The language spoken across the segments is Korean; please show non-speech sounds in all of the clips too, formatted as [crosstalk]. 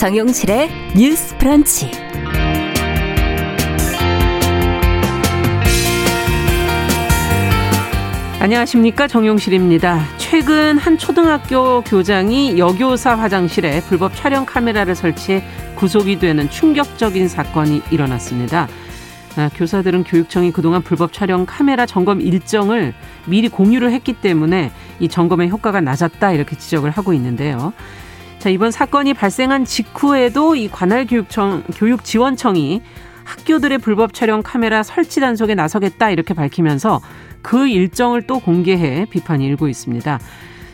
정용실의 뉴스 프런치. 안녕하십니까 정용실입니다. 최근 한 초등학교 교장이 여교사 화장실에 불법 촬영 카메라를 설치해 구속이 되는 충격적인 사건이 일어났습니다. 아, 교사들은 교육청이 그동안 불법 촬영 카메라 점검 일정을 미리 공유를 했기 때문에 이 점검의 효과가 낮았다 이렇게 지적을 하고 있는데요. 자, 이번 사건이 발생한 직후에도 이 관할 교육청 교육 지원청이 학교들의 불법 촬영 카메라 설치 단속에 나서겠다 이렇게 밝히면서 그 일정을 또 공개해 비판이 일고 있습니다.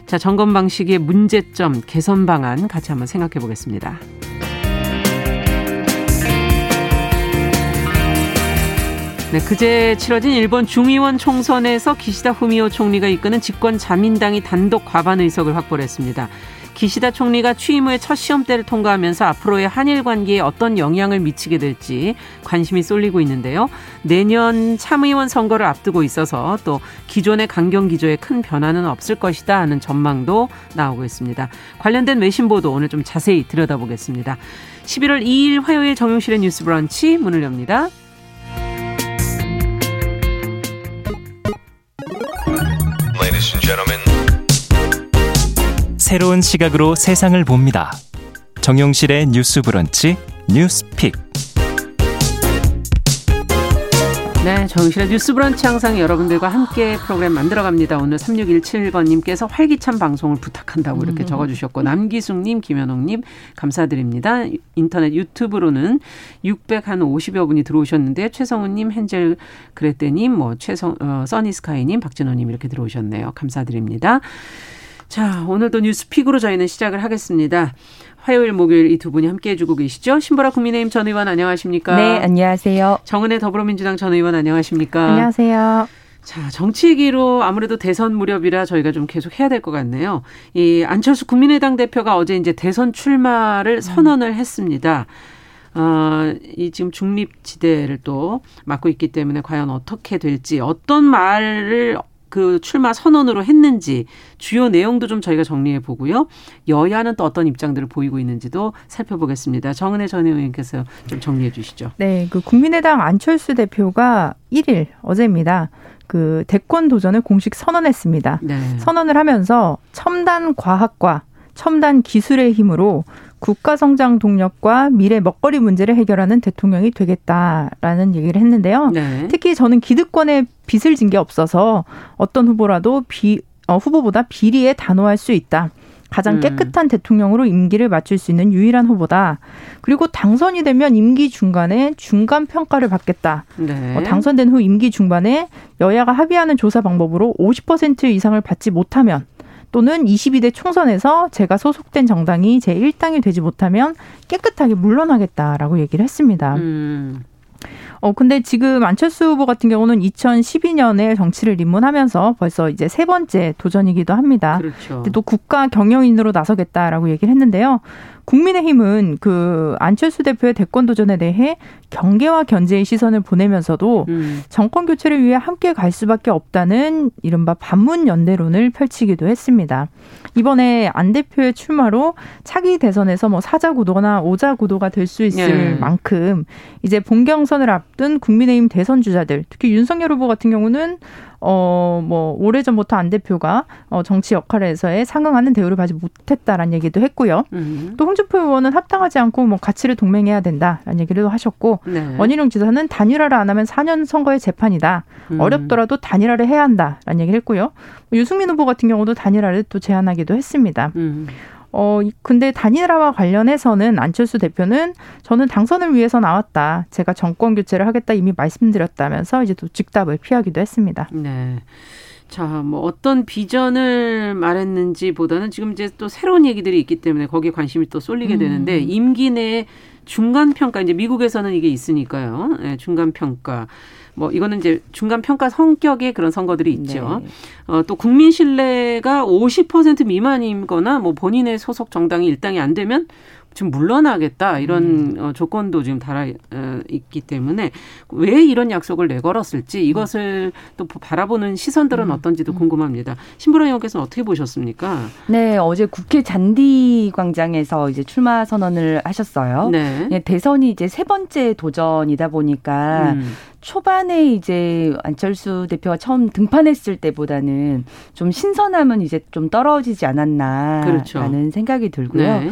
자, 점검 방식의 문제점, 개선 방안 같이 한번 생각해 보겠습니다. 네, 그제 치러진 일본 중의원 총선에서 기시다 후미오 총리가 이끄는 집권 자민당이 단독 과반 의석을 확보를 했습니다. 기시다 총리가 취임 후에 첫 시험대를 통과하면서 앞으로의 한일 관계에 어떤 영향을 미치게 될지 관심이 쏠리고 있는데요. 내년 참의원 선거를 앞두고 있어서 또 기존의 강경 기조에 큰 변화는 없을 것이다 하는 전망도 나오고 있습니다. 관련된 외신 보도 오늘 좀 자세히 들여다보겠습니다. 11월 2일 화요일 정용실의 뉴스 브런치 문을 엽니다. 새로운 시각으로 세상을 봅니다. 정용실의 뉴스 브런치 뉴스픽. 네, 정실의 뉴스 브런치 항상 여러분들과 함께 프로그램 만들어 갑니다. 오늘 3617번 님께서 활기찬 방송을 부탁한다고 이렇게 음. 적어 주셨고, 남기숙 님, 김현옥 님, 감사드립니다. 인터넷 유튜브로는 650여 분이 들어오셨는데, 최성우님, 헨젤 그레떼님, 뭐, 최성, 어, 써니 스카이 님, 박진호 님 이렇게 들어오셨네요. 감사드립니다. 자, 오늘도 뉴스픽으로 저희는 시작을 하겠습니다. 화요일, 목요일 이 두 분이 함께 해주고 계시죠? 신보라 국민의힘 전 의원 안녕하십니까? 네, 안녕하세요. 정은혜 더불어민주당 전 의원 안녕하십니까? 안녕하세요. 자, 정치 얘기로 아무래도 대선 무렵이라 저희가 좀 계속 해야 될 것 같네요. 이 안철수 국민의당 대표가 어제 이제 대선 출마를 선언을 했습니다. 어, 이 지금 중립지대를 또 맡고 있기 때문에 과연 어떻게 될지 어떤 말을 그 출마 선언으로 했는지 주요 내용도 좀 저희가 정리해 보고요. 여야는 또 어떤 입장들을 보이고 있는지도 살펴보겠습니다. 정은혜 전 의원께서 좀 정리해 주시죠. 네, 그 국민의당 안철수 대표가 1일 어제입니다. 그 대권 도전을 공식 선언했습니다. 네. 선언을 하면서 첨단 과학과 첨단 기술의 힘으로 국가 성장 동력과 미래 먹거리 문제를 해결하는 대통령이 되겠다라는 얘기를 했는데요. 네. 특히 저는 기득권에 빚을 진 게 없어서 어떤 후보라도 비, 어, 후보보다 비리에 단호할 수 있다. 가장 음. 깨끗한 음. 대통령으로 임기를 맞출 수 있는 유일한 후보다. 그리고 당선이 되면 임기 중간에 중간 평가를 받겠다. 네. 어, 당선된 후 임기 중반에 여야가 합의하는 조사 방법으로 50% 이상을 받지 못하면 또는 22대 총선에서 제가 소속된 정당이 제 1당이 되지 못하면 깨끗하게 물러나겠다라고 얘기를 했습니다. 음. 어, 근데 지금 안철수 후보 같은 경우는 2012년에 정치를 입문하면서 벌써 이제 세 번째 도전이기도 합니다. 그렇죠. 또 국가 경영인으로 나서겠다라고 얘기를 했는데요. 국민의힘은 그 안철수 대표의 대권 도전에 대해 경계와 견제의 시선을 보내면서도 음. 정권 교체를 위해 함께 갈 수밖에 없다는 이른바 반문 연대론을 펼치기도 했습니다. 이번에 안 대표의 출마로 차기 대선에서 뭐 사자 구도나 오자 구도가 될 수 있을 네. 만큼 이제 본경선을 앞둔 국민의힘 대선 주자들 특히 윤석열 후보 같은 경우는 어, 뭐, 오래전부터 안 대표가 어, 정치 역할에서의 상응하는 대우를 받지 못했다라는 얘기도 했고요. 음. 또 홍준표 의원은 합당하지 않고 뭐 가치를 동맹해야 된다라는 얘기를 하셨고, 네. 원희룡 지사는 단일화를 안 하면 4년 선거의 재판이다. 음. 어렵더라도 단일화를 해야 한다라는 얘기를 했고요. 유승민 후보 같은 경우도 단일화를 또 제안하기도 했습니다. 음. 어, 근데 단일화와 관련해서는 안철수 대표는 저는 당선을 위해서 나왔다. 제가 정권 교체를 하겠다 이미 말씀드렸다면서 이제 또 즉답을 피하기도 했습니다. 네. 자, 뭐 어떤 비전을 말했는지 보다는 지금 이제 또 새로운 얘기들이 있기 때문에 거기에 관심이 또 쏠리게 음. 되는데 임기 내 중간 평가 이제 미국에서는 이게 있으니까요. 네, 중간 평가. 뭐 이거는 이제 중간 평가 성격의 그런 선거들이 있죠. 네. 어, 또 국민 신뢰가 50% 미만이거나 뭐 본인의 소속 정당이 일당이 안 되면 좀 물러나겠다 이런 음. 어, 조건도 지금 달아 어, 있기 때문에 왜 이런 약속을 내걸었을지 이것을 또 바라보는 시선들은 음. 어떤지도 궁금합니다. 신부라 의원께서는 어떻게 보셨습니까? 네, 어제 국회 잔디 광장에서 이제 출마 선언을 하셨어요. 네. 네 대선이 이제 세 번째 도전이다 보니까 음. 초반에 이제 안철수 대표가 처음 등판했을 때보다는 좀 신선함은 이제 좀 떨어지지 않았나라는 그렇죠. 생각이 들고요. 네.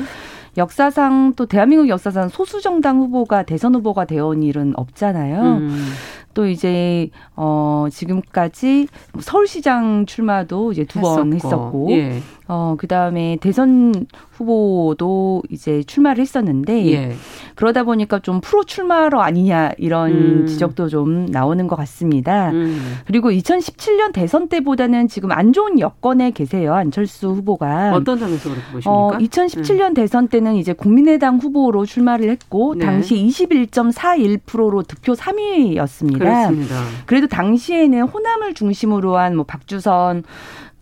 역사상 또 대한민국 역사상 소수 정당 후보가 대선 후보가 되어온 일은 없잖아요. 음. 또 이제 어 지금까지 서울시장 출마도 이제 두 번 했었고 예. 어 그 다음에 대선 후보도 이제 출마를 했었는데 예. 그러다 보니까 좀 프로 출마로 아니냐 이런 음. 지적도 좀 나오는 것 같습니다. 음. 그리고 2017년 대선 때보다는 지금 안 좋은 여건에 계세요 안철수 후보가 어떤 점에서 그렇게 보십니까? 어, 2017년 음. 대선 때는 이제 국민의당 후보로 출마를 했고 네. 당시 21.41%로 득표 3위였습니다. 그렇습니다. 그래도 당시에는 호남을 중심으로 한 뭐 박주선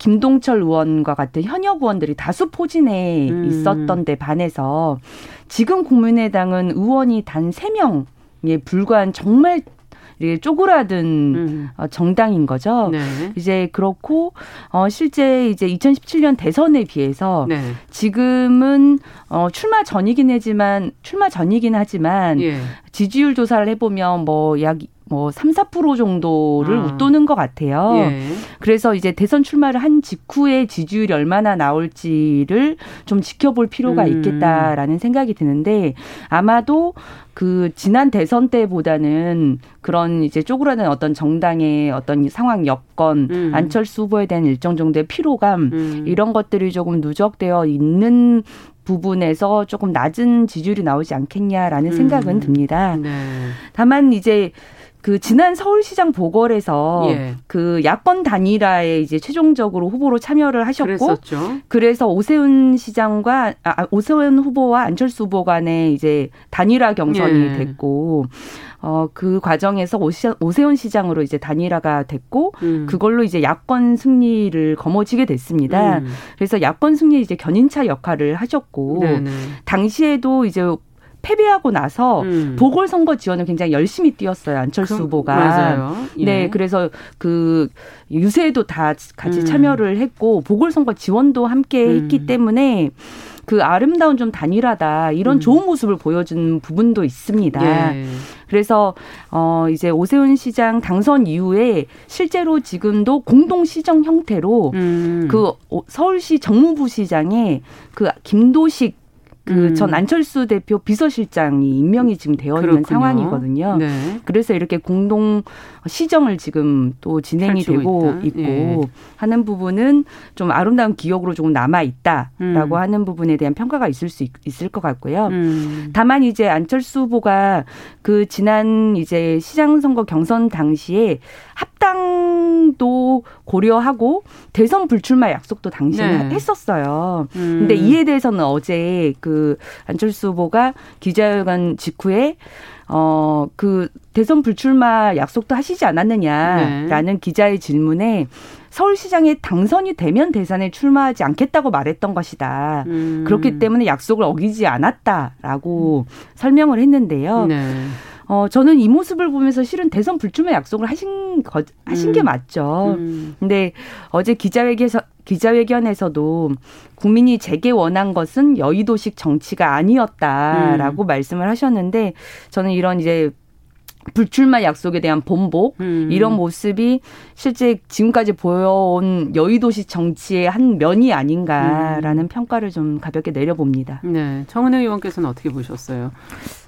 김동철 의원과 같은 현역 의원들이 다수 포진해 음. 있었던 데 반해서 지금 국민의당은 의원이 단 3명에 불과한 정말 쪼그라든 음. 어, 정당인 거죠. 네. 이제 그렇고 어 실제 이제 2017년 대선에 비해서 네. 지금은 어 출마 전이긴 하지만 출마 전이긴 하지만 예. 지지율 조사를 해보면 뭐 약 뭐 3, 4% 정도를 아. 웃도는 것 같아요. 예. 그래서 이제 대선 출마를 한 직후에 지지율이 얼마나 나올지를 좀 지켜볼 필요가 음. 있겠다라는 생각이 드는데 아마도 그 지난 대선 때보다는 그런 이제 쪼그라든 어떤 정당의 어떤 상황 여건 음. 안철수 후보에 대한 일정 정도의 피로감 음. 이런 것들이 조금 누적되어 있는 부분에서 조금 낮은 지지율이 나오지 않겠냐라는 음. 생각은 듭니다. 네. 다만 이제 그 지난 서울시장 보궐에서 예. 그 야권 단일화에 이제 최종적으로 후보로 참여를 하셨고 그랬었죠. 그래서 오세훈 시장과 아, 아 오세훈 후보와 안철수 후보 간에 이제 단일화 경선이 예. 됐고 어, 그 과정에서 오세훈 시장으로 이제 단일화가 됐고, 음. 그걸로 이제 야권 승리를 거머쥐게 됐습니다. 음. 그래서 야권 승리 이제 견인차 역할을 하셨고, 네네. 당시에도 이제 패배하고 나서 음. 보궐선거 지원을 굉장히 열심히 뛰었어요 안철수 그, 후보가. 맞아요. 예. 네, 그래서 그 유세에도 다 같이 음. 참여를 했고 보궐선거 지원도 함께 음. 했기 때문에 그 아름다운 좀 단일하다 이런 음. 좋은 모습을 보여준 부분도 있습니다. 예. 그래서 어 이제 오세훈 시장 당선 이후에 실제로 지금도 공동 시정 형태로 음. 그 서울시 정무부 시장에 그 김도식 그전 음. 안철수 대표 비서실장이 임명이 지금 되어 있는 그렇군요. 상황이거든요. 네. 그래서 이렇게 공동 시정을 지금 또 진행이 되고 있다. 있고 예. 하는 부분은 좀 아름다운 기억으로 조금 남아 있다라고 음. 하는 부분에 대한 평가가 있을 수 있, 을것 같고요. 음. 다만 이제 안철수 후보가 그 지난 이제 시장 선거 경선 당시에 합 당도 고려하고 대선 불출마 약속도 당시에 네. 했었어요. 음. 근데 이에 대해서는 어제 그 안철수 후보가 기자회견 직후에 어, 그 대선 불출마 약속도 하시지 않았느냐라는 네. 기자의 질문에 서울시장에 당선이 되면 대선에 출마하지 않겠다고 말했던 것이다. 음. 그렇기 때문에 약속을 어기지 않았다라고 음. 설명을 했는데요. 네. 어, 저는 이 모습을 보면서 실은 대선 불출마 약속을 하신 거, 하신 음. 게 맞죠. 음. 근데 어제 기자회견에서, 기자회견에서도 국민이 제게 원한 것은 여의도식 정치가 아니었다라고 음. 말씀을 하셨는데 저는 이런 이제 불출마 약속에 대한 본복 음. 이런 모습이 실제 지금까지 보여온 여의도시 정치의 한 면이 아닌가라는 음. 평가를 좀 가볍게 내려봅니다. 네, 정은혜 의원께서는 어떻게 보셨어요?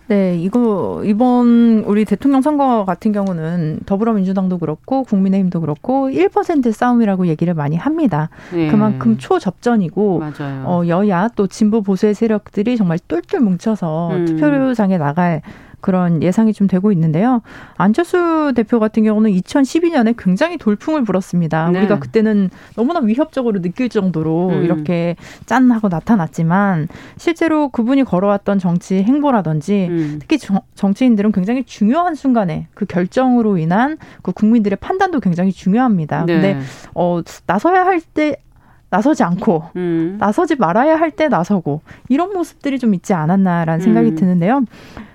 네, 이거 이번 우리 대통령 선거 같은 경우는 더불어민주당도 그렇고 국민의힘도 그렇고 1% 싸움이라고 얘기를 많이 합니다. 네. 그만큼 초접전이고 맞아요. 어, 여야 또 진보 보수의 세력들이 정말 똘똘 뭉쳐서 음. 투표장에 나갈 그런 예상이 좀 되고 있는데요. 안철수 대표 같은 경우는 2012년에 굉장히 돌풍을 불었습니다. 네. 우리가 그때는 너무나 위협적으로 느낄 정도로 음. 이렇게 짠 하고 나타났지만 실제로 그분이 걸어왔던 정치 행보라든지 음. 특히 정, 정치인들은 굉장히 중요한 순간에 그 결정으로 인한 그 국민들의 판단도 굉장히 중요합니다. 네. 근데 어 나서야 할때 나서지 않고 음. 나서지 말아야 할 때 나서고 이런 모습들이 좀 있지 않았나라는 생각이 음. 드는데요.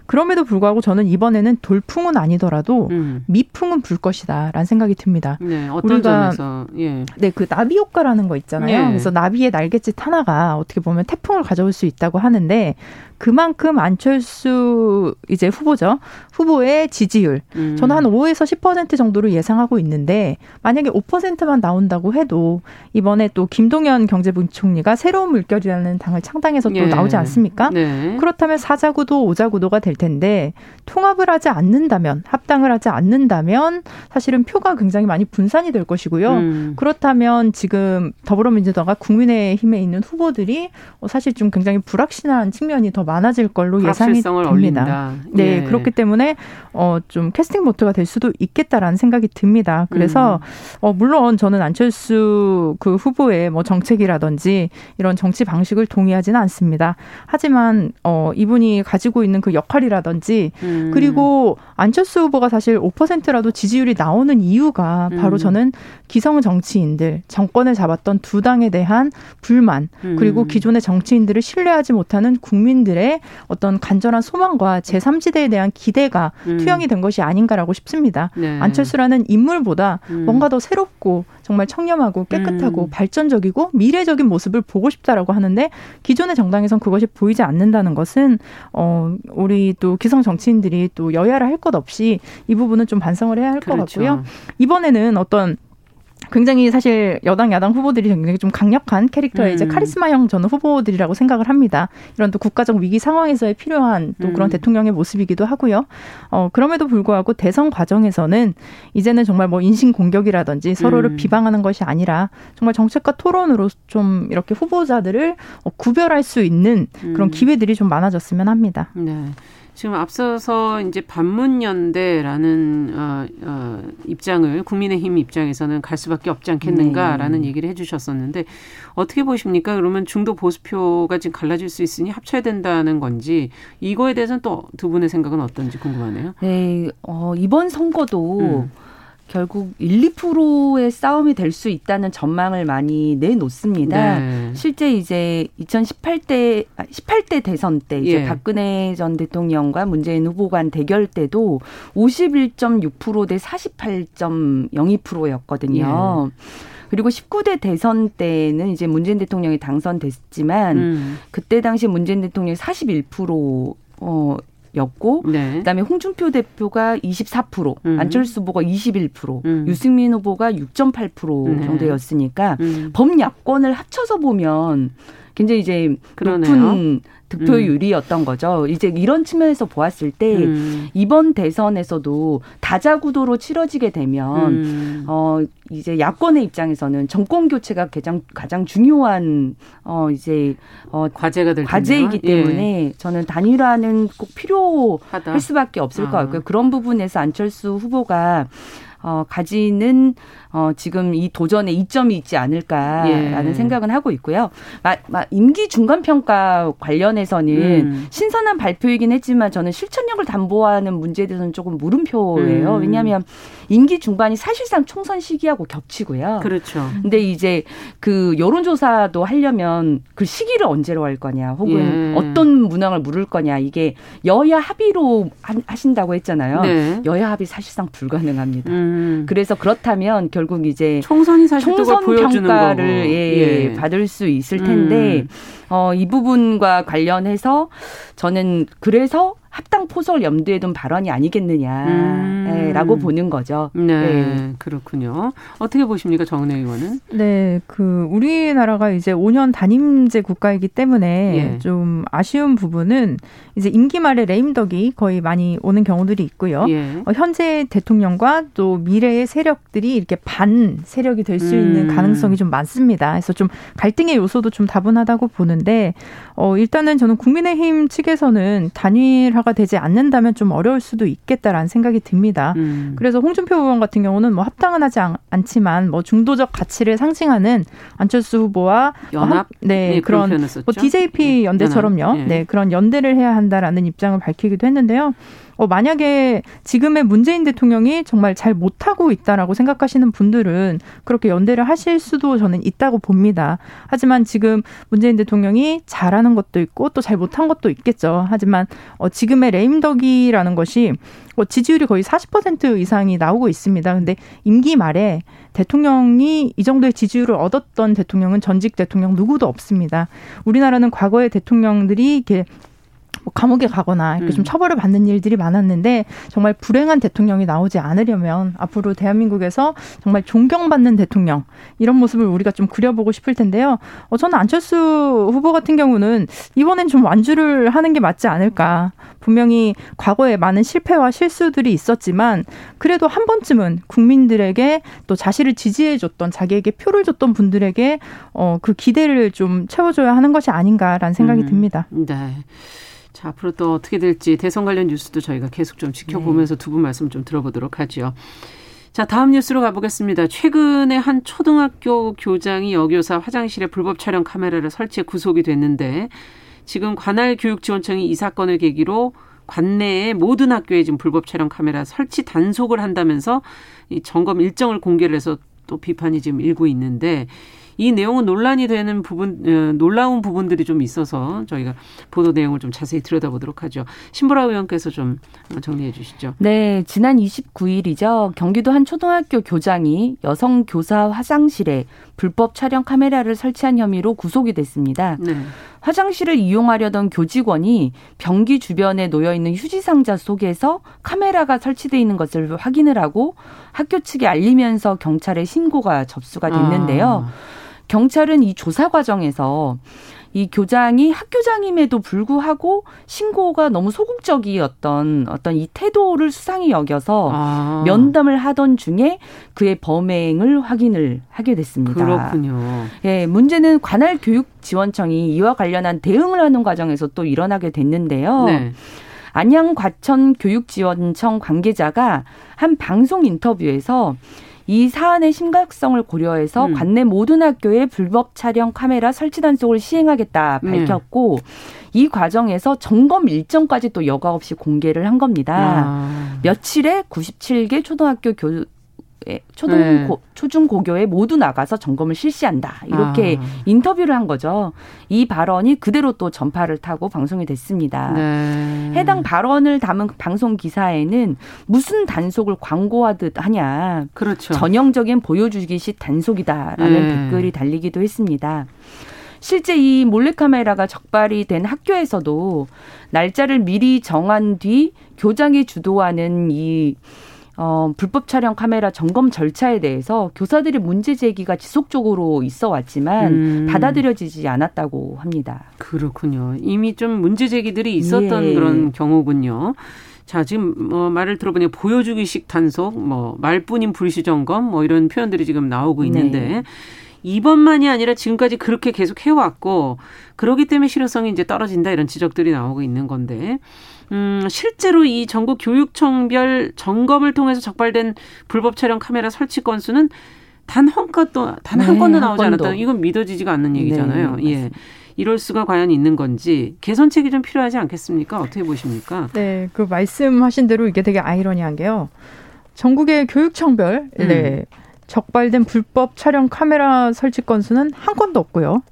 그럼에도 불구하고 저는 이번에는 돌풍은 아니더라도 음. 미풍은 불 것이다라는 생각이 듭니다. 네, 어떤 우리가 점에서 예. 네, 그 나비 효과라는 거 있잖아요. 예. 그래서 나비의 날갯짓 하나가 어떻게 보면 태풍을 가져올 수 있다고 하는데 그만큼 안철수 이제 후보죠. 후보의 지지율. 음. 저는 한 5에서 10% 정도로 예상하고 있는데 만약에 5%만 나온다고 해도 이번에 또 김동연 경제부총리가 새로운 물결이라는 당을 창당해서 또 예. 나오지 않습니까? 네. 그렇다면 사자구도 오자구도가 될 텐데 통합을 하지 않는다면 합당을 하지 않는다면 사실은 표가 굉장히 많이 분산이 될 것이고요. 음. 그렇다면 지금 더불어민주당과 국민의힘에 있는 후보들이 사실 좀 굉장히 불확실한 측면이 더 많아질 걸로 예상이 됩니다. 네, 예. 그렇기 때문에 어, 좀 캐스팅 보트가 될 수도 있겠다라는 생각이 듭니다. 그래서 음. 어, 물론 저는 안철수 그 후보의 뭐 정책이라든지 이런 정치 방식을 동의하지는 않습니다. 하지만 어, 이분이 가지고 있는 그 역할이라든지 음. 그리고 안철수 후보가 사실 5%라도 지지율이 나오는 이유가 바로 음. 저는 기성 정치인들 정권을 잡았던 두 당에 대한 불만 그리고 음. 기존의 정치인들을 신뢰하지 못하는 국민들의 국민들의 어떤 간절한 소망과 제3지대에 대한 기대가 음. 투영이 된 것이 아닌가라고 싶습니다. 네. 안철수라는 인물보다 음. 뭔가 더 새롭고 정말 청렴하고 깨끗하고 음. 발전적이고 미래적인 모습을 보고 싶다라고 하는데 기존의 정당에선 그것이 보이지 않는다는 것은 어 우리 또 기성 정치인들이 또 여야를 할 것 없이 이 부분은 좀 반성을 해야 할것 그렇죠. 같고요. 이번에는 어떤 굉장히 사실 여당 야당 후보들이 굉장히 좀 강력한 캐릭터의 음. 이제 카리스마형 저는 후보들이라고 생각을 합니다. 이런 또 국가적 위기 상황에서의 필요한 또 그런 음. 대통령의 모습이기도 하고요. 어 그럼에도 불구하고 대선 과정에서는 이제는 정말 뭐 인신 공격이라든지 서로를 음. 비방하는 것이 아니라 정말 정책과 토론으로 좀 이렇게 후보자들을 어, 구별할 수 있는 그런 음. 기회들이 좀 많아졌으면 합니다. 네. 지금 앞서서 이제 반문연대라는 어, 어, 입장을 국민의힘 입장에서는 갈 수밖에 없지 않겠는가라는 네. 얘기를 해주셨었는데 어떻게 보십니까? 그러면 중도 보수표가 지금 갈라질 수 있으니 합쳐야 된다는 건지 이거에 대해서는 또 두 분의 생각은 어떤지 궁금하네요. 네, 어, 이번 선거도 음. 결국 1, 2%의 싸움이 될 수 있다는 전망을 많이 내놓습니다. 네. 실제 이제 2018대 18대 대선 때 이제 예. 박근혜 전 대통령과 문재인 후보 간 대결 때도 51.6%대 48.02%였거든요. 예. 그리고 19대 대선 때는 이제 문재인 대통령이 당선됐지만 음. 그때 당시 문재인 대통령이 41% 어, 였고 네. 그다음에 홍준표 대표가 24%, 음. 안철수 후보가 21%, 음. 유승민 후보가 6.8% 네. 정도였으니까 음. 범야권을 합쳐서 보면 굉장히 이제 그러네요. 높은 득표율이었던 음. 거죠. 이제 이런 측면에서 보았을 때 음. 이번 대선에서도 다자 구도로 치러지게 되면 음. 어 이제 야권의 입장에서는 정권 교체가 가장 가장 중요한 어 이제 어 과제가 될 과제이기 텐데요. 때문에 예. 저는 단일화는 꼭 필요할 수밖에 없을 아. 것 같고요. 그런 부분에서 안철수 후보가 어, 가지는 어, 지금 이 도전에 이점이 있지 않을까라는 예. 생각은 하고 있고요. 마, 마, 임기 중간 평가 관련해서는 음. 신선한 발표이긴 했지만 저는 실천력을 담보하는 문제에 대해서는 조금 물음표예요. 음. 왜냐하면 임기 중반이 사실상 총선 시기하고 겹치고요. 그렇죠. 근데 이제 그 여론조사도 하려면 그 시기를 언제로 할 거냐, 혹은 예. 어떤 문항을 물을 거냐 이게 여야 합의로 하신다고 했잖아요. 네. 여야 합의 사실상 불가능합니다. 음. 그래서 그렇다면 결국 이제 총선이 사실 총선 평가를 예, 예. 받을 수 있을 텐데 음. 어, 이 부분과 관련해서 저는 그래서 합당 포석을 염두에 둔 발언이 아니겠느냐라고 음. 보는 거죠. 네, 네, 그렇군요. 어떻게 보십니까, 정은혜 의원은? 네, 그 우리나라가 이제 5년 단임제 국가이기 때문에 예. 좀 아쉬운 부분은 이제 임기 말에 레임덕이 거의 많이 오는 경우들이 있고요. 예. 어, 현재 대통령과 또 미래의 세력들이 이렇게 반 세력이 될수 있는 음. 가능성이 좀 많습니다. 그래서 좀 갈등의 요소도 좀 다분하다고 보는데 어 일단은 저는 국민의힘 측에서는 단일 화 정상화가 되지 않는다면 좀 어려울 수도 있겠다라는 생각이 듭니다. 음. 그래서 홍준표 의원 같은 경우는 뭐 합당은 하지 않, 지만뭐 중도적 가치를 상징하는 안철수 후보와 연합 뭐 네, 네 그런 뭐 DJP 연대처럼요. 네. 네 그런 연대를 해야 한다라는 입장을 밝히기도 했는데요. 어, 만약에 지금의 문재인 대통령이 정말 잘 못하고 있다라고 생각하시는 분들은 그렇게 연대를 하실 수도 저는 있다고 봅니다. 하지만 지금 문재인 대통령이 잘하는 것도 있고 또 잘 못한 것도 있겠죠. 하지만 어, 지금의 레임덕이라는 것이 뭐 지지율이 거의 40% 이상이 나오고 있습니다. 근데 임기 말에 대통령이 이 정도의 지지율을 얻었던 대통령은 전직 대통령 누구도 없습니다. 우리나라는 과거의 대통령들이 이렇게 뭐 감옥에 가거나 이렇게 음. 좀 처벌을 받는 일들이 많았는데 정말 불행한 대통령이 나오지 않으려면 앞으로 대한민국에서 정말 존경받는 대통령 이런 모습을 우리가 좀 그려보고 싶을 텐데요. 어, 저는 안철수 후보 같은 경우는 이번엔 좀 완주를 하는 게 맞지 않을까. 분명히 과거에 많은 실패와 실수들이 있었지만 그래도 한 번쯤은 국민들에게 또 자신을 지지해줬던 자기에게 표를 줬던 분들에게 어, 그 기대를 좀 채워줘야 하는 것이 아닌가라는 생각이 음. 듭니다. 네. 자, 앞으로 또 어떻게 될지 대선 관련 뉴스도 저희가 계속 좀 지켜보면서 네. 두분 말씀 좀 들어보도록 하죠. 자, 다음 뉴스로 가보겠습니다. 최근에 한 초등학교 교장이 여교사 화장실에 불법 촬영 카메라를 설치해 구속이 됐는데 지금 관할 교육지원청이 이 사건을 계기로 관내의 모든 학교에 지금 불법 촬영 카메라 설치 단속을 한다면서 이 점검 일정을 공개를 해서 또 비판이 지금 일고 있는데 이 내용은 논란이 되는 부분, 어, 놀라운 부분들이 좀 있어서 저희가 보도 내용을 좀 자세히 들여다보도록 하죠. 신보라 의원께서 좀 정리해 주시죠. 네, 지난 29일이죠. 경기도 한 초등학교 교장이 여성 교사 화장실에 불법 촬영 카메라를 설치한 혐의로 구속이 됐습니다. 네. 화장실을 이용하려던 교직원이 변기 주변에 놓여 있는 휴지 상자 속에서 카메라가 설치돼 있는 것을 확인을 하고 학교 측에 알리면서 경찰에 신고가 접수가 됐는데요. 아. 경찰은 이 조사 과정에서 이 교장이 학교장임에도 불구하고 신고가 너무 소극적이었던 어떤 이 태도를 수상히 여겨서 아. 면담을 하던 중에 그의 범행을 확인을 하게 됐습니다. 그렇군요. 예, 문제는 관할 교육지원청이 이와 관련한 대응을 하는 과정에서 또 일어나게 됐는데요. 네. 안양 과천 교육지원청 관계자가 한 방송 인터뷰에서 이 사안의 심각성을 고려해서 음. 관내 모든 학교에 불법 촬영 카메라 설치 단속을 시행하겠다 네. 밝혔고 음. 이 과정에서 점검 일정까지 또 여과 없이 공개를 한 겁니다. 아. 며칠에 97개 초등학교 교 초등 네. 고, 초중 고교에 모두 나가서 점검을 실시한다 이렇게 아. 인터뷰를 한 거죠. 이 발언이 그대로 또 전파를 타고 방송이 됐습니다. 네. 해당 발언을 담은 방송 기사에는 무슨 단속을 광고하듯 하냐. 그렇죠. 전형적인 보여주기식 단속이다라는 네. 댓글이 달리기도 했습니다. 실제 이 몰래카메라가 적발이 된 학교에서도 날짜를 미리 정한 뒤 교장이 주도하는 이 어, 불법 촬영 카메라 점검 절차에 대해서 교사들의 문제 제기가 지속적으로 있어 왔지만 음. 받아들여지지 않았다고 합니다. 그렇군요. 이미 좀 문제 제기들이 있었던 예. 그런 경우군요. 자, 지금 뭐 말을 들어보니 보여주기식 단속, 뭐 말뿐인 불시 점검, 뭐 이런 표현들이 지금 나오고 있는데 네. 이번만이 아니라 지금까지 그렇게 계속 해왔고 그러기 때문에 실효성이 이제 떨어진다 이런 지적들이 나오고 있는 건데 음, 실제로 이 전국 교육청별 점검을 통해서 적발된 불법 촬영 카메라 설치 건수는 단 한 건도 단한 네, 건도 나오지 않았다. 이건 믿어지지가 않는 네, 얘기잖아요. 네, 예. 이럴 수가 과연 있는 건지 개선책이 좀 필요하지 않겠습니까? 어떻게 보십니까? 네, 그 말씀하신 대로 이게 되게 아이러니한 게요. 전국의 교육청별 음. 네, 적발된 불법 촬영 카메라 설치 건수는 한 건도 없고요.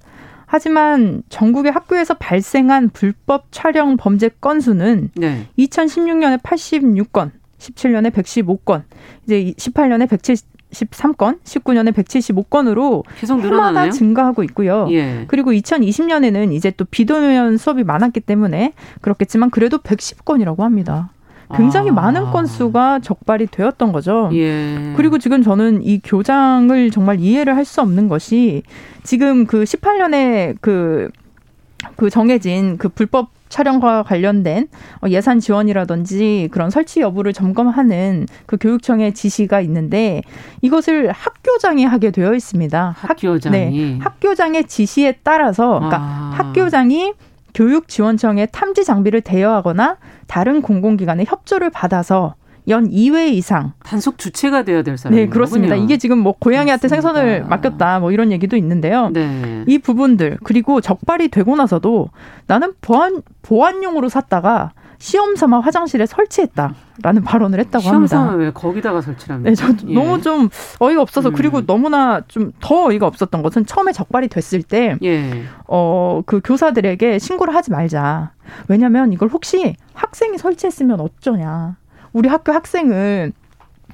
하지만 전국의 학교에서 발생한 불법 촬영 범죄 건수는 네. 2016년에 86건, 17년에 115건, 이제 18년에 173건, 19년에 175건으로 계속 늘어나나요? 증가하고 있고요. 예. 그리고 2020년에는 이제 또 비대면 수업이 많았기 때문에 그렇겠지만 그래도 110건이라고 합니다. 굉장히 아. 많은 건수가 적발이 되었던 거죠. 예. 그리고 지금 저는 이 교장을 정말 이해를 할 수 없는 것이 지금 그 18년에 그, 그 정해진 그 불법 촬영과 관련된 예산 지원이라든지 그런 설치 여부를 점검하는 그 교육청의 지시가 있는데 이것을 학교장이 하게 되어 있습니다. 학교장이 학, 네, 학교장의 지시에 따라서 그러니까 아. 학교장이 교육지원청에 탐지 장비를 대여하거나 다른 공공기관의 협조를 받아서 연 2회 이상 단속 주체가 되어야 될 사람. 네, 그렇습니다. 거군요. 이게 지금 뭐 고양이한테 생선을 맡겼다 뭐 이런 얘기도 있는데요. 네. 이 부분들 그리고 적발이 되고 나서도 나는 보안 보안용으로 샀다가 시험 삼아 화장실에 설치했다라는 발언을 했다고 시험 합니다. 시험 삼아 왜 거기다가 설치합니까? 네, 저 예. 너무 좀 어이가 없어서 음. 그리고 너무나 좀 더 어이가 없었던 것은 처음에 적발이 됐을 때, 예. 어, 그 교사들에게 신고를 하지 말자. 왜냐면 이걸 혹시 학생이 설치했으면 어쩌냐. 우리 학교 학생은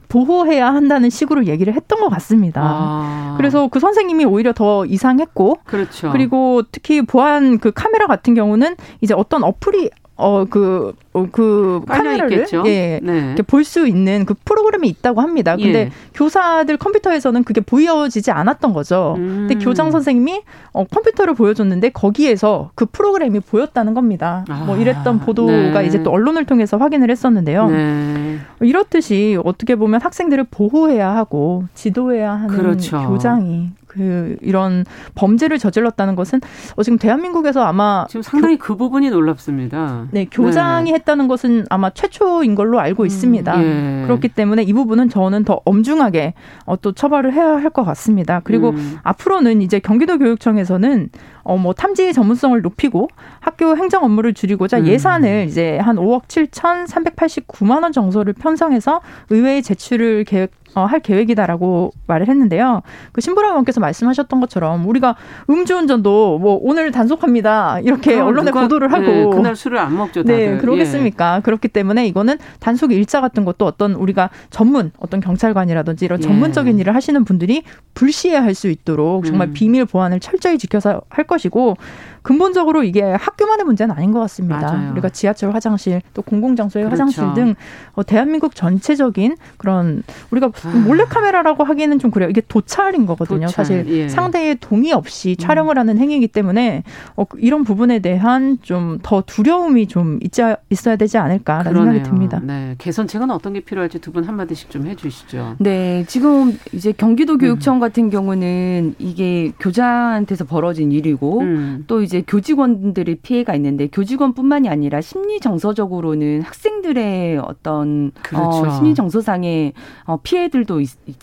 보호해야 한다는 식으로 얘기를 했던 것 같습니다. 아. 그래서 그 선생님이 오히려 더 이상했고, 그렇죠. 그리고 특히 보안 그 카메라 같은 경우는 이제 어떤 어플이 어그 어, 그 카메라를 있겠죠? 예, 네. 볼수 있는 그 프로그램이 있다고 합니다. 근데 예. 교사들 컴퓨터에서는 그게 보여지지 않았던 거죠. 음. 근데 교장 선생님이 어, 컴퓨터를 보여줬는데 거기에서 그 프로그램이 보였다는 겁니다. 아. 뭐 이랬던 보도가 네. 이제 또 언론을 통해서 확인을 했었는데요. 네. 이렇듯이 어떻게 보면 학생들을 보호해야 하고 지도해야 하는 그렇죠. 교장이 그 이런 범죄를 저질렀다는 것은 어 지금 대한민국에서 아마 지금 상당히 교, 그 부분이 놀랍습니다. 네, 교장이 네. 했다는 것은 아마 최초인 걸로 알고 음, 있습니다. 음, 예. 그렇기 때문에 이 부분은 저는 더 엄중하게 어, 또 처벌을 해야 할 것 같습니다. 그리고 음. 앞으로는 이제 경기도 교육청에서는 어, 뭐 탐지 전문성을 높이고 학교 행정 업무를 줄이고자 음. 예산을 이제 한 5억 7천389만 원 정도를 편성해서 의회에 제출을 계획 어, 할 계획이다라고 말을 했는데요. 그 신보라 의원께서 말씀하셨던 것처럼 우리가 음주운전도 뭐 오늘 단속합니다 이렇게 언론에 누가, 보도를 하고 네, 그날 술을 안 먹죠. 네, 다들. 네, 그러겠습니까? 예. 그렇기 때문에 이거는 단속 일자 같은 것도 어떤 우리가 전문 어떤 경찰관이라든지 이런 예. 전문적인 일을 하시는 분들이 불시해할 수 있도록 정말 음. 비밀 보안을 철저히 지켜서 할 것이고 근본적으로 이게 학교만의 문제는 아닌 것 같습니다. 맞아요. 우리가 지하철 화장실 또 공공장소의 그렇죠. 화장실 등 어, 대한민국 전체적인 그런 우리가 아. 몰래 카메라라고 하기에는 좀 그래요. 이게 도찰인 거거든요. 도찰, 사실 예. 상대의 동의 없이 음. 촬영을 하는 행위이기 때문에 어, 이런 부분에 대한 좀 더 두려움이 좀 있지, 있어야 되지 않을까라는 그러네요. 생각이 듭니다. 네. 개선책은 어떤 게 필요할지 두 분 한마디씩 좀 해주시죠. 네. 지금 이제 경기도 교육청 음. 같은 경우는 이게 교장한테서 벌어진 일이고 음. 또 이제 이제 교직원들의 피해가 있는데 교직원뿐만이 아니라 심리 정서적으로는 학생들의 어떤 어, 그렇죠. 어, 심리 정서상의 어, 피해들도 있, 있,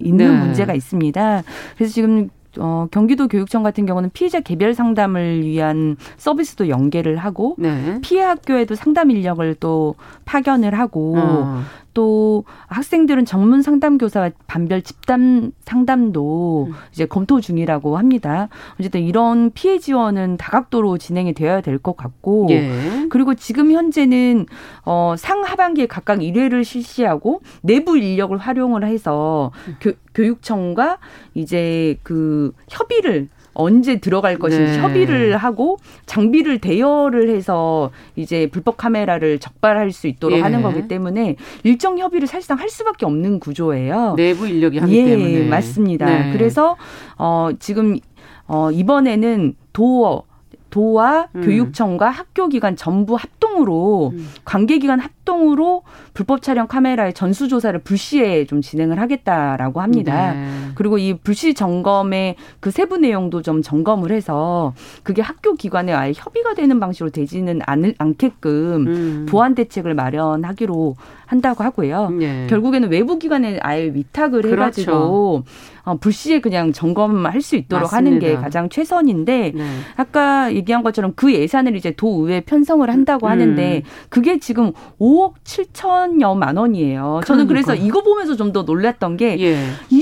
있는 네. 문제가 있습니다. 그래서 지금 어, 경기도 교육청 같은 경우는 피해자 개별 상담을 위한 서비스도 연계를 하고 네. 피해 학교에도 상담 인력을 또 파견을 하고 어. 또 학생들은 전문 상담 교사와 반별 집단 상담도 음. 이제 검토 중이라고 합니다. 어쨌든 이런 피해 지원은 다각도로 진행이 되어야 될 것 같고 예. 그리고 지금 현재는 어 상하반기에 각각 1회를 실시하고 내부 인력을 활용을 해서 음. 교, 교육청과 이제 그 협의를 언제 들어갈 것인지 네. 협의를 하고 장비를 대여를 해서 이제 불법 카메라를 적발할 수 있도록 예. 하는 거기 때문에 일정 협의를 사실상 할 수밖에 없는 구조예요. 내부 인력이 하기 예, 때문에. 맞습니다. 네. 그래서 어 지금 어 이번에는 도어 도와 음. 교육청과 학교기관 전부 합동으로 음. 관계기관 합 동으로 불법 촬영 카메라의 전수 조사를 불시에 좀 진행을 하겠다라고 합니다. 네. 그리고 이 불시 점검의 그 세부 내용도 좀 점검을 해서 그게 학교 기관에 아예 협의가 되는 방식으로 되지는 않을 않게끔 음. 보완 대책을 마련하기로 한다고 하고요. 네. 결국에는 외부 기관에 아예 위탁을 그렇죠. 해가지고 어, 불시에 그냥 점검할 수 있도록 맞습니다. 하는 게 가장 최선인데 네. 아까 얘기한 것처럼 그 예산을 이제 도의회 편성을 한다고 음. 하는데 그게 지금 5억 7천여만 원이에요. 저는 그러니까. 그래서 이거 보면서 좀 더 놀랐던 게이 예.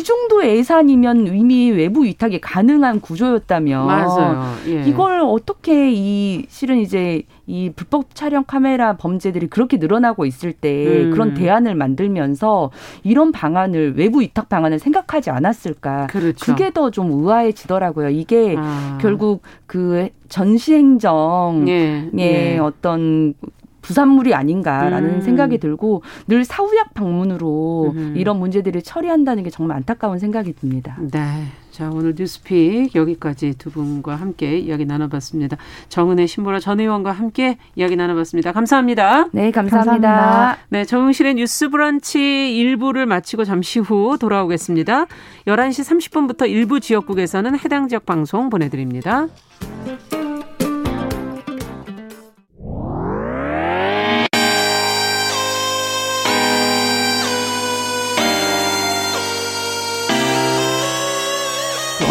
정도의 예산이면 이미 외부 위탁이 가능한 구조였다면 맞아요. 예. 이걸 어떻게 이 실은 이제 이 불법 촬영 카메라 범죄들이 그렇게 늘어나고 있을 때 음. 그런 대안을 만들면서 이런 방안을 외부 위탁 방안을 생각하지 않았을까? 그렇죠. 그게 더 좀 의아해지더라고요. 이게 아. 결국 그 전시행정의 예. 예. 어떤 부산물이 아닌가라는 음. 생각이 들고 늘 사후약 방문으로 음. 이런 문제들을 처리한다는 게 정말 안타까운 생각이 듭니다. 네. 자, 오늘 뉴스픽 여기까지 두 분과 함께 이야기 나눠봤습니다. 정은혜 신보라 전 의원과 함께 이야기 나눠봤습니다. 감사합니다. 네, 감사합니다. 감사합니다. 네, 정은실의 뉴스 브런치 1부를 마치고 잠시 후 돌아오겠습니다. 11시 30분부터 일부 지역국에서는 해당 지역 방송 보내드립니다.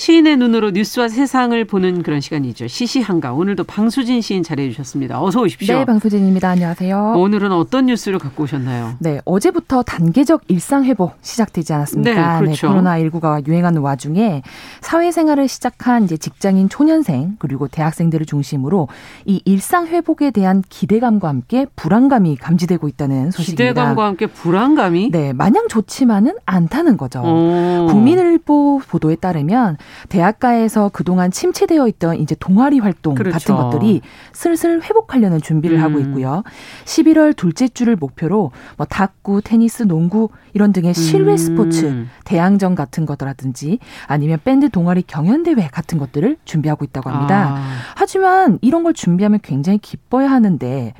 시인의 눈으로 뉴스와 세상을 보는 그런 시간이죠. 시시한가. 오늘도 방수진 시인 자리해 주셨습니다. 어서 오십시오. 네, 방수진입니다. 안녕하세요. 오늘은 어떤 뉴스를 갖고 오셨나요? 네, 어제부터 단계적 일상 회복 시작되지 않았습니까? 네, 그렇죠. 네, 코로나 19가 유행하는 와중에 사회생활을 시작한 이제 직장인 초년생 그리고 대학생들을 중심으로 이 일상 회복에 대한 기대감과 함께 불안감이 감지되고 있다는 소식입니다. 기대감과 함께 불안감이? 네, 마냥 좋지만은 않다는 거죠. 오. 국민일보 보도에 따르면 대학가에서 그동안 침체되어 있던 이제 동아리 활동 그렇죠. 같은 것들이 슬슬 회복하려는 준비를 음. 하고 있고요. 11월 둘째 주를 목표로 뭐 탁구, 테니스, 농구 이런 등의 실외 음. 스포츠, 대항전 같은 것들라든지 아니면 밴드 동아리 경연 대회 같은 것들을 준비하고 있다고 합니다. 아. 하지만 이런 걸 준비하면 굉장히 기뻐야 하는데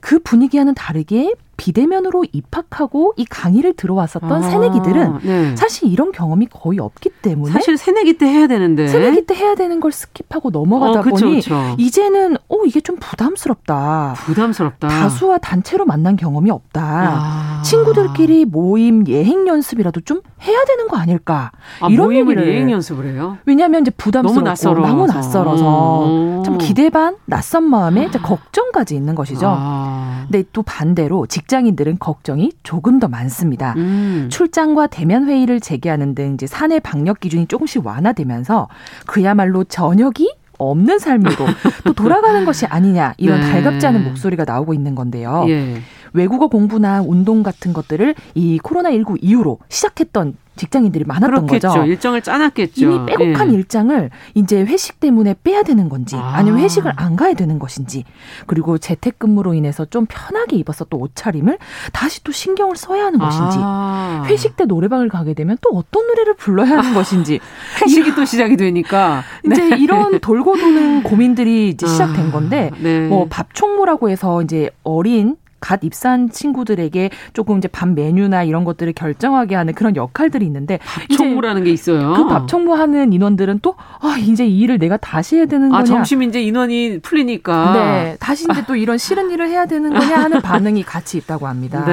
그 분위기와는 다르게 비대면으로 입학하고 이 강의를 들어왔었던 아, 새내기들은 네. 사실 이런 경험이 거의 없기 때문에 사실 새내기 때 해야 되는데 새내기 때 해야 되는 걸 skip하고 넘어가다 어, 그쵸, 보니 그쵸. 이제는 어 이게 좀 부담스럽다. 부담스럽다. 다수와 단체로 만난 경험이 없다. 아. 친구들끼리 모임 예행 연습이라도 좀 해야 되는 거 아닐까? 아, 이런 얘기를 예행 연습을 해요. 왜냐하면 이제 부담스럽고 너무 낯설어서, 너무 낯설어서 음. 참 기대 반 낯선 마음에 걱정까지 있는 것이죠. 아. 근데 또 반대로 직장인들은 걱정이 조금 더 많습니다. 음. 출장과 대면 회의를 재개하는 등 이제 사내 방역 기준이 조금씩 완화되면서 그야말로 저녁이 없는 삶으로 [laughs] 또 돌아가는 것이 아니냐 이런 네. 달갑지 않은 목소리가 나오고 있는 건데요. 예. 외국어 공부나 운동 같은 것들을 이 코로나19 이후로 시작했던 직장인들이 많았던 그렇겠죠. 거죠. 일정을 짜놨겠죠. 이미 빼곡한 예. 일장을 이제 회식 때문에 빼야 되는 건지 아. 니면 회식을 안 가야 되는 것인지 그리고 재택근무로 인해서 좀 편하게 입었었던 옷차림을 다시 또 신경을 써야 하는 것인지 아. 회식 때 노래방을 가게 되면 또 어떤 노래를 불러야 하는 것인지 [laughs] 회식이 또 시작이 되니까 [laughs] 이제 네. 이런 [laughs] 돌고 도는 고민들이 이제 시작된 아. 건데 아. 네. 뭐 밥총무라고 해서 이제 어린 갓 입사한 친구들에게 조금 이제 밥 메뉴나 이런 것들을 결정하게 하는 그런 역할들이 있는데 밥총무라는 게 있어요. 그 밥총무 하는 인원들은 또 아, 이제 이 일을 내가 다시 해야 되는 아, 거냐. 아, 점심 이제 인원이 풀리니까. 네. 다시 이제 또 이런 싫은 일을 해야 되는 거냐 하는 [laughs] 반응이 같이 있다고 합니다. 네.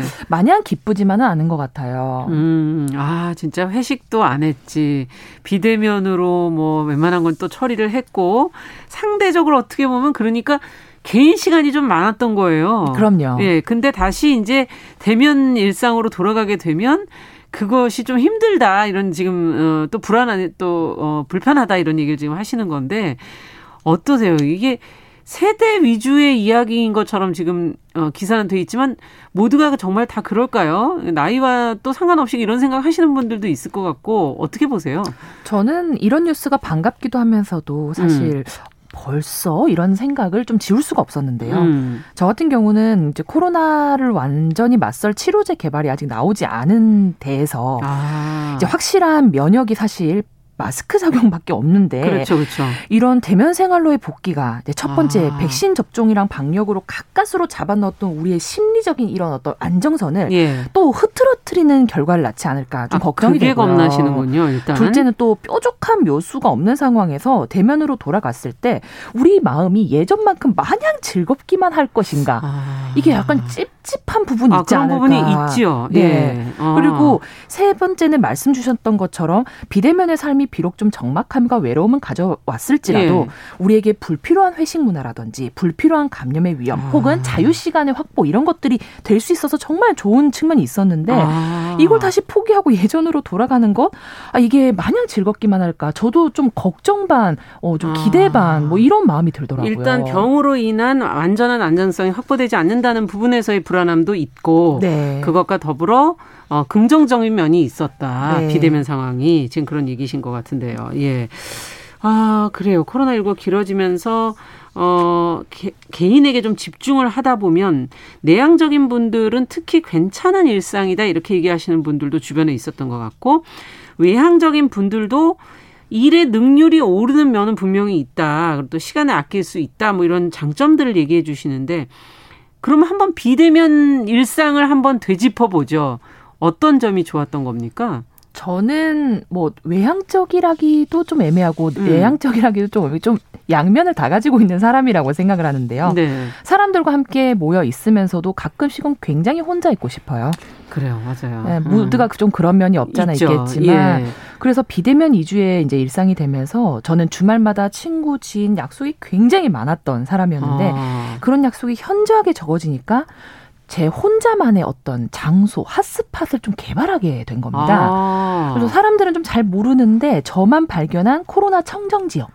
그래서 마냥 기쁘지만은 않은 것 같아요. 음. 아, 진짜 회식도 안 했지. 비대면으로 뭐 웬만한 건 또 처리를 했고 상대적으로 어떻게 보면 그러니까 개인 시간이 좀 많았던 거예요. 그럼요. 예. 근데 다시 이제 대면 일상으로 돌아가게 되면 그것이 좀 힘들다 이런 지금 어, 또 불안한 또 어, 불편하다 이런 얘기를 지금 하시는 건데 어떠세요? 이게 세대 위주의 이야기인 것처럼 지금 어, 기사는 돼 있지만 모두가 정말 다 그럴까요? 나이와 또 상관없이 이런 생각 하시는 분들도 있을 것 같고 어떻게 보세요? 저는 이런 뉴스가 반갑기도 하면서도 사실 음. 벌써 이런 생각을 좀 지울 수가 없었는데요. 음. 저 같은 경우는 이제 코로나를 완전히 맞설 치료제 개발이 아직 나오지 않은 데에서 아. 이제 확실한 면역이 사실 마스크 착용밖에 없는데 그렇죠, 그렇죠. 이런 대면 생활로의 복귀가 첫 번째 아. 백신 접종이랑 방역으로 가까스로 잡아넣었던 우리의 심리적인 이런 어떤 안정선을 예. 또 흐트러트리는 결과를 낳지 않을까 좀 아, 걱정이 되고요. 겁나시는군요. 일단 둘째는 또 뾰족한 묘수가 없는 상황에서 대면으로 돌아갔을 때 우리 마음이 예전만큼 마냥 즐겁기만 할 것인가 아. 이게 약간 찝 찝찝한 부분이 아, 있지 그런 않을까. 부분이 있죠. 네. 예. 어. 그리고 세 번째는 말씀 주셨던 것처럼 비대면의 삶이 비록 좀 적막함과 외로움은 가져왔을지라도 예. 우리에게 불필요한 회식 문화라든지 불필요한 감염의 위험 아. 혹은 자유 시간의 확보 이런 것들이 될 수 있어서 정말 좋은 측면이 있었는데 아. 이걸 다시 포기하고 예전으로 돌아가는 것 아, 이게 마냥 즐겁기만 할까? 저도 좀 걱정 반, 어, 좀 기대 반 뭐 이런 마음이 들더라고요. 일단 병으로 인한 완전한 안전성이 확보되지 않는다는 부분에서의 불안함도 있고 네. 그것과 더불어 어, 긍정적인 면이 있었다. 네. 비대면 상황이 지금 그런 얘기신 것 같은데요. 예. 아, 그래요. 코로나19 길어지면서 어, 개, 개인에게 좀 집중을 하다 보면 내향적인 분들은 특히 괜찮은 일상이다 이렇게 얘기하시는 분들도 주변에 있었던 것 같고 외향적인 분들도 일의 능률이 오르는 면은 분명히 있다. 그리고 또 시간을 아낄 수 있다. 뭐 이런 장점들을 얘기해 주시는데 그럼 한번 비대면 일상을 한번 되짚어 보죠. 어떤 점이 좋았던 겁니까? 저는 뭐 외향적이라기도 좀 애매하고 음. 내향적이라기도 좀, 좀 양면을 다 가지고 있는 사람이라고 생각을 하는데요. 네. 사람들과 함께 모여 있으면서도 가끔씩은 굉장히 혼자 있고 싶어요. 그래요, 맞아요. 네, 모두가 음. 좀 그런 면이 없잖아 있죠. 있겠지만, 예. 그래서 비대면 이주의 이제 일상이 되면서 저는 주말마다 친구, 지인 약속이 굉장히 많았던 사람이었는데 아. 그런 약속이 현저하게 적어지니까 제 혼자만의 어떤 장소, 핫스팟을 좀 개발하게 된 겁니다. 아. 그래서 사람들은 좀 잘 모르는데 저만 발견한 코로나 청정 지역.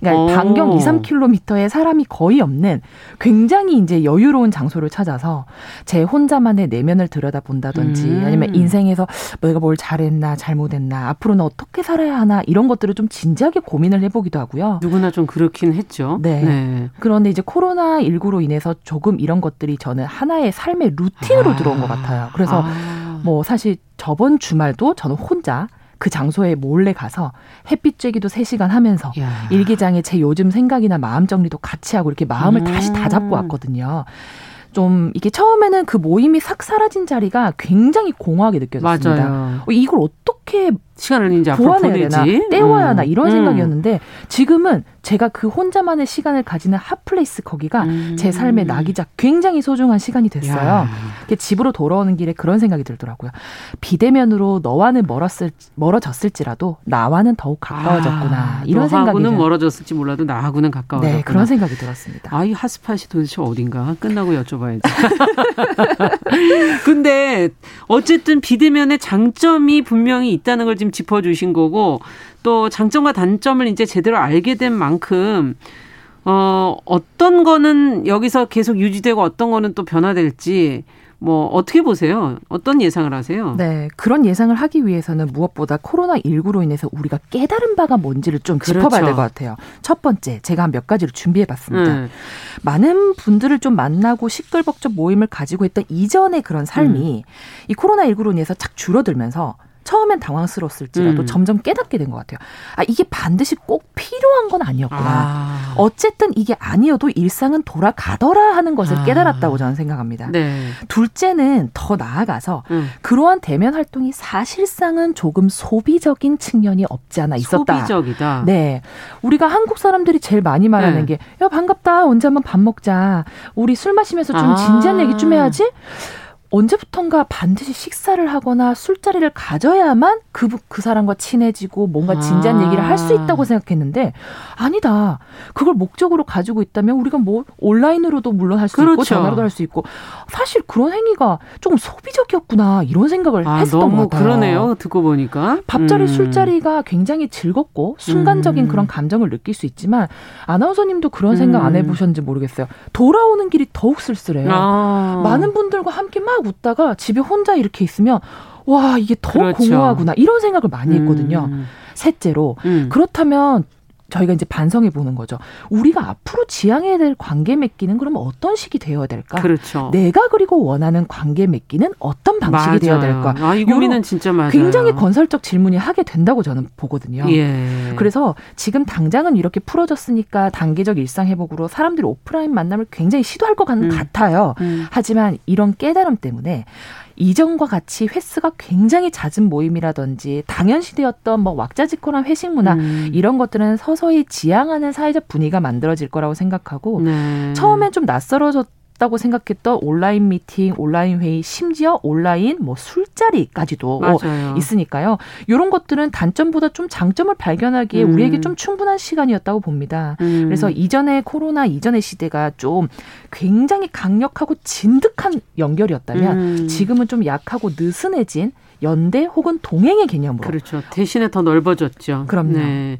그러니까 오. 반경 2, 3킬로미터에 사람이 거의 없는 굉장히 이제 여유로운 장소를 찾아서 제 혼자만의 내면을 들여다본다든지 음. 아니면 인생에서 내가 뭘 잘했나 잘못했나 앞으로는 어떻게 살아야 하나 이런 것들을 좀 진지하게 고민을 해보기도 하고요. 누구나 좀 그렇긴 했죠. 네. 네. 그런데 이제 코로나 19로 인해서 조금 이런 것들이 저는 하나의 삶의 루틴으로 아. 들어온 것 같아요. 그래서 아. 뭐 사실 저번 주말도 저는 혼자 그 장소에 몰래 가서 햇빛 쬐기도 3시간 하면서 야. 일기장에 제 요즘 생각이나 마음 정리도 같이 하고 이렇게 마음을 음. 다시 다 잡고 왔거든요. 좀 이게 처음에는 그 모임이 싹 사라진 자리가 굉장히 공허하게 느껴졌습니다. 맞아요. 어, 이걸 어떻게 시간을 이제 보내지 되나? 때워야 하나 음. 이런 음. 생각이었는데 지금은 제가 그 혼자만의 시간을 가지는 hot place 거기가 음. 제 삶의 낙이자 굉장히 소중한 시간이 됐어요. 집으로 돌아오는 길에 그런 생각이 들더라고요. 비대면으로 너와는 멀었을 멀어졌을지라도 나와는 더욱 가까워졌구나 아, 이런 생각이 너하고는 멀어졌을지 몰라도 나하고는 가까워졌구나. 네, 그런 생각이 들었습니다. 아, 이 핫스팟이 도대체 어딘가 끝나고 여쭤봐야지. [laughs] 근데 어쨌든 비대면의 장점이 분명히 있다는 걸 지금 짚어주신 거고 또 장점과 단점을 이제 제대로 알게 된 만큼 어 어떤 거는 여기서 계속 유지되고 어떤 거는 또 변화될지 뭐 어떻게 보세요? 어떤 예상을 하세요? 네, 그런 예상을 하기 위해서는 무엇보다 코로나 19로 인해서 우리가 깨달은 바가 뭔지를 좀 그렇죠. 짚어봐야 될 것 같아요. 첫 번째, 제가 한 몇 가지를 준비해봤습니다. 음. 많은 분들을 좀 만나고 시끌벅적 모임을 가지고 있던 이전의 그런 삶이 음. 이 코로나 19로 인해서 착 줄어들면서 처음엔 당황스러웠을지라도 음. 점점 깨닫게 된 것 같아요. 아, 이게 반드시 꼭 필요한 건 아니었구나. 아. 어쨌든 이게 아니어도 일상은 돌아가더라 하는 것을 아. 깨달았다고 저는 생각합니다. 네. 둘째는 더 나아가서 음. 그러한 대면 활동이 사실상은 조금 소비적인 측면이 없지 않아 있었다. 소비적이다. 네. 우리가 한국 사람들이 제일 많이 말하는 네. 게, 야, 반갑다. 언제 한번 밥 먹자. 우리 술 마시면서 좀 아. 진지한 얘기 좀 해야지. 언제부턴가 반드시 식사를 하거나 술자리를 가져야만 그, 그 사람과 친해지고 뭔가 진지한 아. 얘기를 할 수 있다고 생각했는데 아니다. 그걸 목적으로 가지고 있다면 우리가 뭐 온라인으로도 물론 할수 그렇죠. 있고 전화로도 할 수 있고 사실 그런 행위가 조금 소비적이었구나 이런 생각을 아, 했었던 것 같아요. 그러네요. 듣고 보니까 밥자리 음. 술자리가 굉장히 즐겁고 순간적인 음. 그런 감정을 느낄 수 있지만 아나운서님도 그런 생각 안 음. 해보셨는지 모르겠어요. 돌아오는 길이 더욱 쓸쓸해요. 아. 많은 분들과 함께 막 웃다가 집에 혼자 이렇게 있으면 와 이게 더 그렇죠. 공허하구나 이런 생각을 많이 했거든요. 음. 셋째로 음. 그렇다면 저희가 이제 반성해 보는 거죠. 우리가 앞으로 지향해야 될 관계 맺기는 그러면 어떤 식이 되어야 될까? 그렇죠. 내가 그리고 원하는 관계 맺기는 어떤 방식이 맞아요. 되어야 될까? 아, 이 고민은 진짜 맞아요. 굉장히 건설적 질문이 하게 된다고 저는 보거든요. 예. 그래서 지금 당장은 이렇게 풀어졌으니까 단계적 일상 회복으로 사람들이 오프라인 만남을 굉장히 시도할 것 음. 같아요. 음. 하지만 이런 깨달음 때문에 이전과 같이 횟수가 굉장히 잦은 모임이라든지 당연시되었던 뭐 왁자지껄한 회식 문화 음. 이런 것들은 서서히 지향하는 사회적 분위기가 만들어질 거라고 생각하고 네. 처음엔 좀 낯설어졌 없다고 생각했던 온라인 미팅, 온라인 회의, 심지어 온라인 뭐 술자리까지도 맞아요. 있으니까요. 이런 것들은 단점보다 좀 장점을 발견하기에 음. 우리에게 좀 충분한 시간이었다고 봅니다. 음. 그래서 이전에 코로나 이전의 시대가 좀 굉장히 강력하고 진득한 연결이었다면 음. 지금은 좀 약하고 느슨해진 연대 혹은 동행의 개념으로. 그렇죠. 대신에 더 넓어졌죠. 그럼요. 네.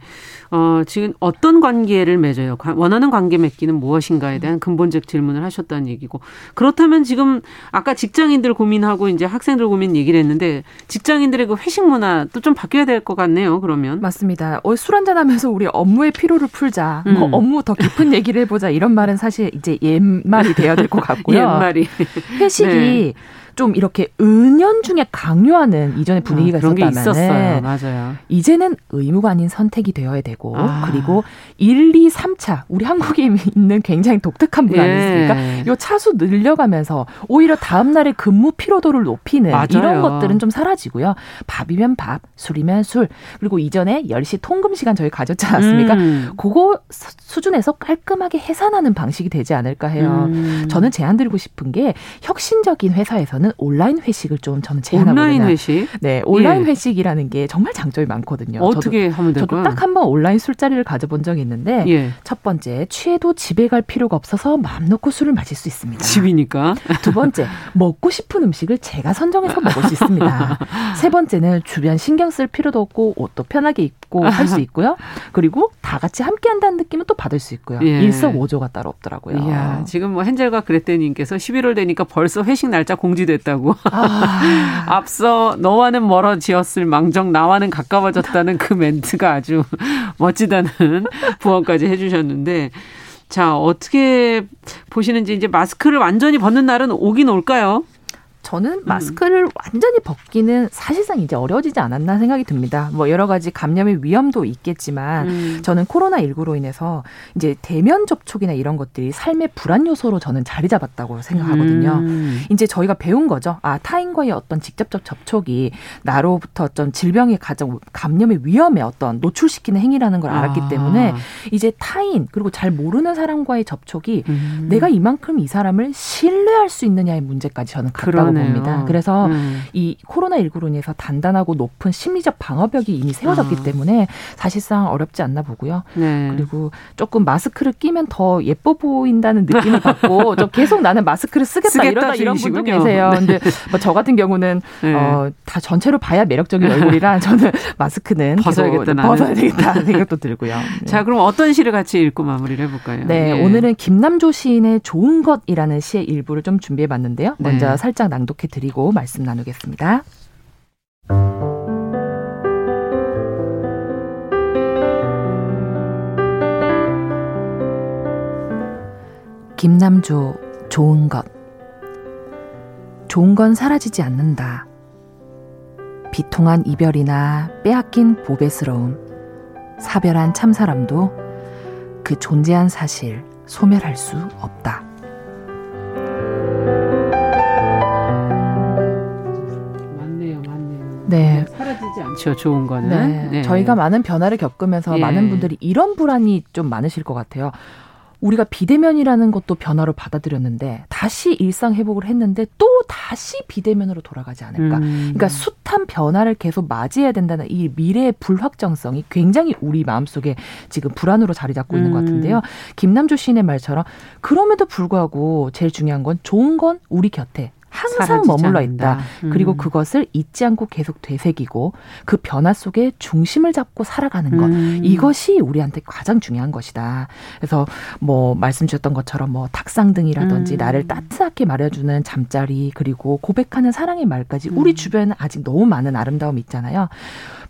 어, 지금 어떤 관계를 맺어요? 원하는 관계 맺기는 무엇인가에 대한 근본적 질문을 하셨다는 얘기고. 그렇다면 지금 아까 직장인들 고민하고 이제 학생들 고민 얘기를 했는데 직장인들의 그 회식 문화도 좀 바뀌어야 될 것 같네요. 그러면. 맞습니다. 어, 술 한잔 하면서 우리 업무의 피로를 풀자. 뭐 음. 뭐 업무 더 깊은 [laughs] 얘기를 해보자. 이런 말은 사실 이제 옛말이 돼야 될 것 같고요. 옛말이. 회식이 네. 좀 이렇게 은연중에 강요하는 이전의 분위기가 아, 있었다면. 맞아요. 이제는 의무가 아닌 선택이 되어야 되고 아. 그리고 1, 2, 3차 우리 한국에 있는 굉장히 독특한 문화 예. 아니겠습니까? 요 차수 늘려가면서 오히려 다음 날의 근무 피로도를 높이는 맞아요. 이런 것들은 좀 사라지고요. 밥이면 밥, 술이면 술. 그리고 이전에 10시 통금 시간 저희 가졌지 않았습니까? 음. 그거 수준에서 깔끔하게 해산하는 방식이 되지 않을까 해요. 음. 저는 제안 드리고 싶은 게 혁신적인 회사에서는 저는 온라인 회식을 좀 저는 제안하거든요. 온라인 회식? 네, 온라인 예. 회식이라는 게 정말 장점이 많거든요. 어떻게 저도, 하면 될까요? 저도 딱 한 번 온라인 술자리를 가져본 적이 있는데 예. 첫 번째 취해도 집에 갈 필요가 없어서 마음 놓고 술을 마실 수 있습니다. 집이니까. 두 번째 먹고 싶은 음식을 제가 선정해서 먹을 수 있습니다. [laughs] 세 번째는 주변 신경 쓸 필요도 없고 옷도 편하게 입고 할 수 있고요. 그리고 다 같이 함께 한다는 느낌은 또 받을 수 있고요. 예. 일석오조가 따로 없더라고요. 이야, 지금 뭐 헨젤과 그레테님께서 11월 되니까 벌써 회식 날짜 공지돼 됐다고. 아. [laughs] 앞서 너와는 멀어지었을 망정 나와는 가까워졌다는 그 멘트가 아주 [laughs] 멋지다는 부언까지 해주셨는데 자 어떻게 보시는지 이제 마스크를 완전히 벗는 날은 오긴 올까요? 저는 음. 마스크를 음. 완전히 벗기는 사실상 이제 어려워지지 않았나 생각이 듭니다. 뭐 여러 가지 감염의 위험도 있겠지만 음. 저는 코로나 19로 인해서 이제 대면 접촉이나 이런 것들이 삶의 불안 요소로 저는 자리 잡았다고 생각하거든요. 음. 이제 저희가 배운 거죠. 아 타인과의 어떤 직접적 접촉이 나로부터 어떤 질병의 가정 감염의 위험에 어떤 노출시키는 행위라는 걸 알았기 아. 때문에 이제 타인 그리고 잘 모르는 사람과의 접촉이 음. 내가 이만큼 이 사람을 신뢰할 수 있느냐의 문제까지 저는 갔다고 그러네요. 봅니다. 그래서 음. 이 코로나19로 인해서 단단하고 높은 심리적 방어벽이 이미 세워졌기 아. 때문에 사실상 어렵지 않나 보고요. 네. 그리고 조금 마스크를 끼면 더 예뻐 보인다는 느낌을 받고 [laughs] 좀 계속 나는 마스크를 쓰겠다 이러다 이런 분도 계세요. 네. 근데 뭐 저 같은 경우는 네. 어, 다 전체로 봐야 매력적인 얼굴이라 [laughs] 저는 마스크는 벗어야겠다 벗어야 되겠다 [laughs] 생각도 들고요. 네. 자, 그럼 어떤 시를 같이 읽고 마무리를 해볼까요? 네, 네. 오늘은 김남조 시인의 좋은 것이라는 시의 일부를 좀 준비해봤는데요. 먼저 네. 살짝 낭 낭독해 드리고 말씀 나누겠습니다. 김남조 좋은 것 좋은 건 사라지지 않는다. 비통한 이별이나 빼앗긴 보배스러움, 사별한 참사람도 그 존재한 사실 소멸할 수 없다. 네. 사라지지 않죠. 좋은 거는. 네. 네. 저희가 많은 변화를 겪으면서 예. 많은 분들이 이런 불안이 좀 많으실 것 같아요. 우리가 비대면이라는 것도 변화로 받아들였는데 다시 일상 회복을 했는데 또 다시 비대면으로 돌아가지 않을까. 음. 그러니까 숱한 변화를 계속 맞이해야 된다는 이 미래의 불확정성이 굉장히 우리 마음속에 지금 불안으로 자리 잡고 있는 것 음. 같은데요. 김남주 시인의 말처럼 그럼에도 불구하고 제일 중요한 건 좋은 건 우리 곁에 항상 머물러 있다. 음. 그리고 그것을 잊지 않고 계속 되새기고 그 변화 속에 중심을 잡고 살아가는 것. 음. 이것이 우리한테 가장 중요한 것이다. 그래서 뭐 말씀 주셨던 것처럼 뭐 탁상 등이라든지 음. 나를 따뜻하게 말해주는 잠자리 그리고 고백하는 사랑의 말까지 우리 음. 주변에 아직 너무 많은 아름다움이 있잖아요.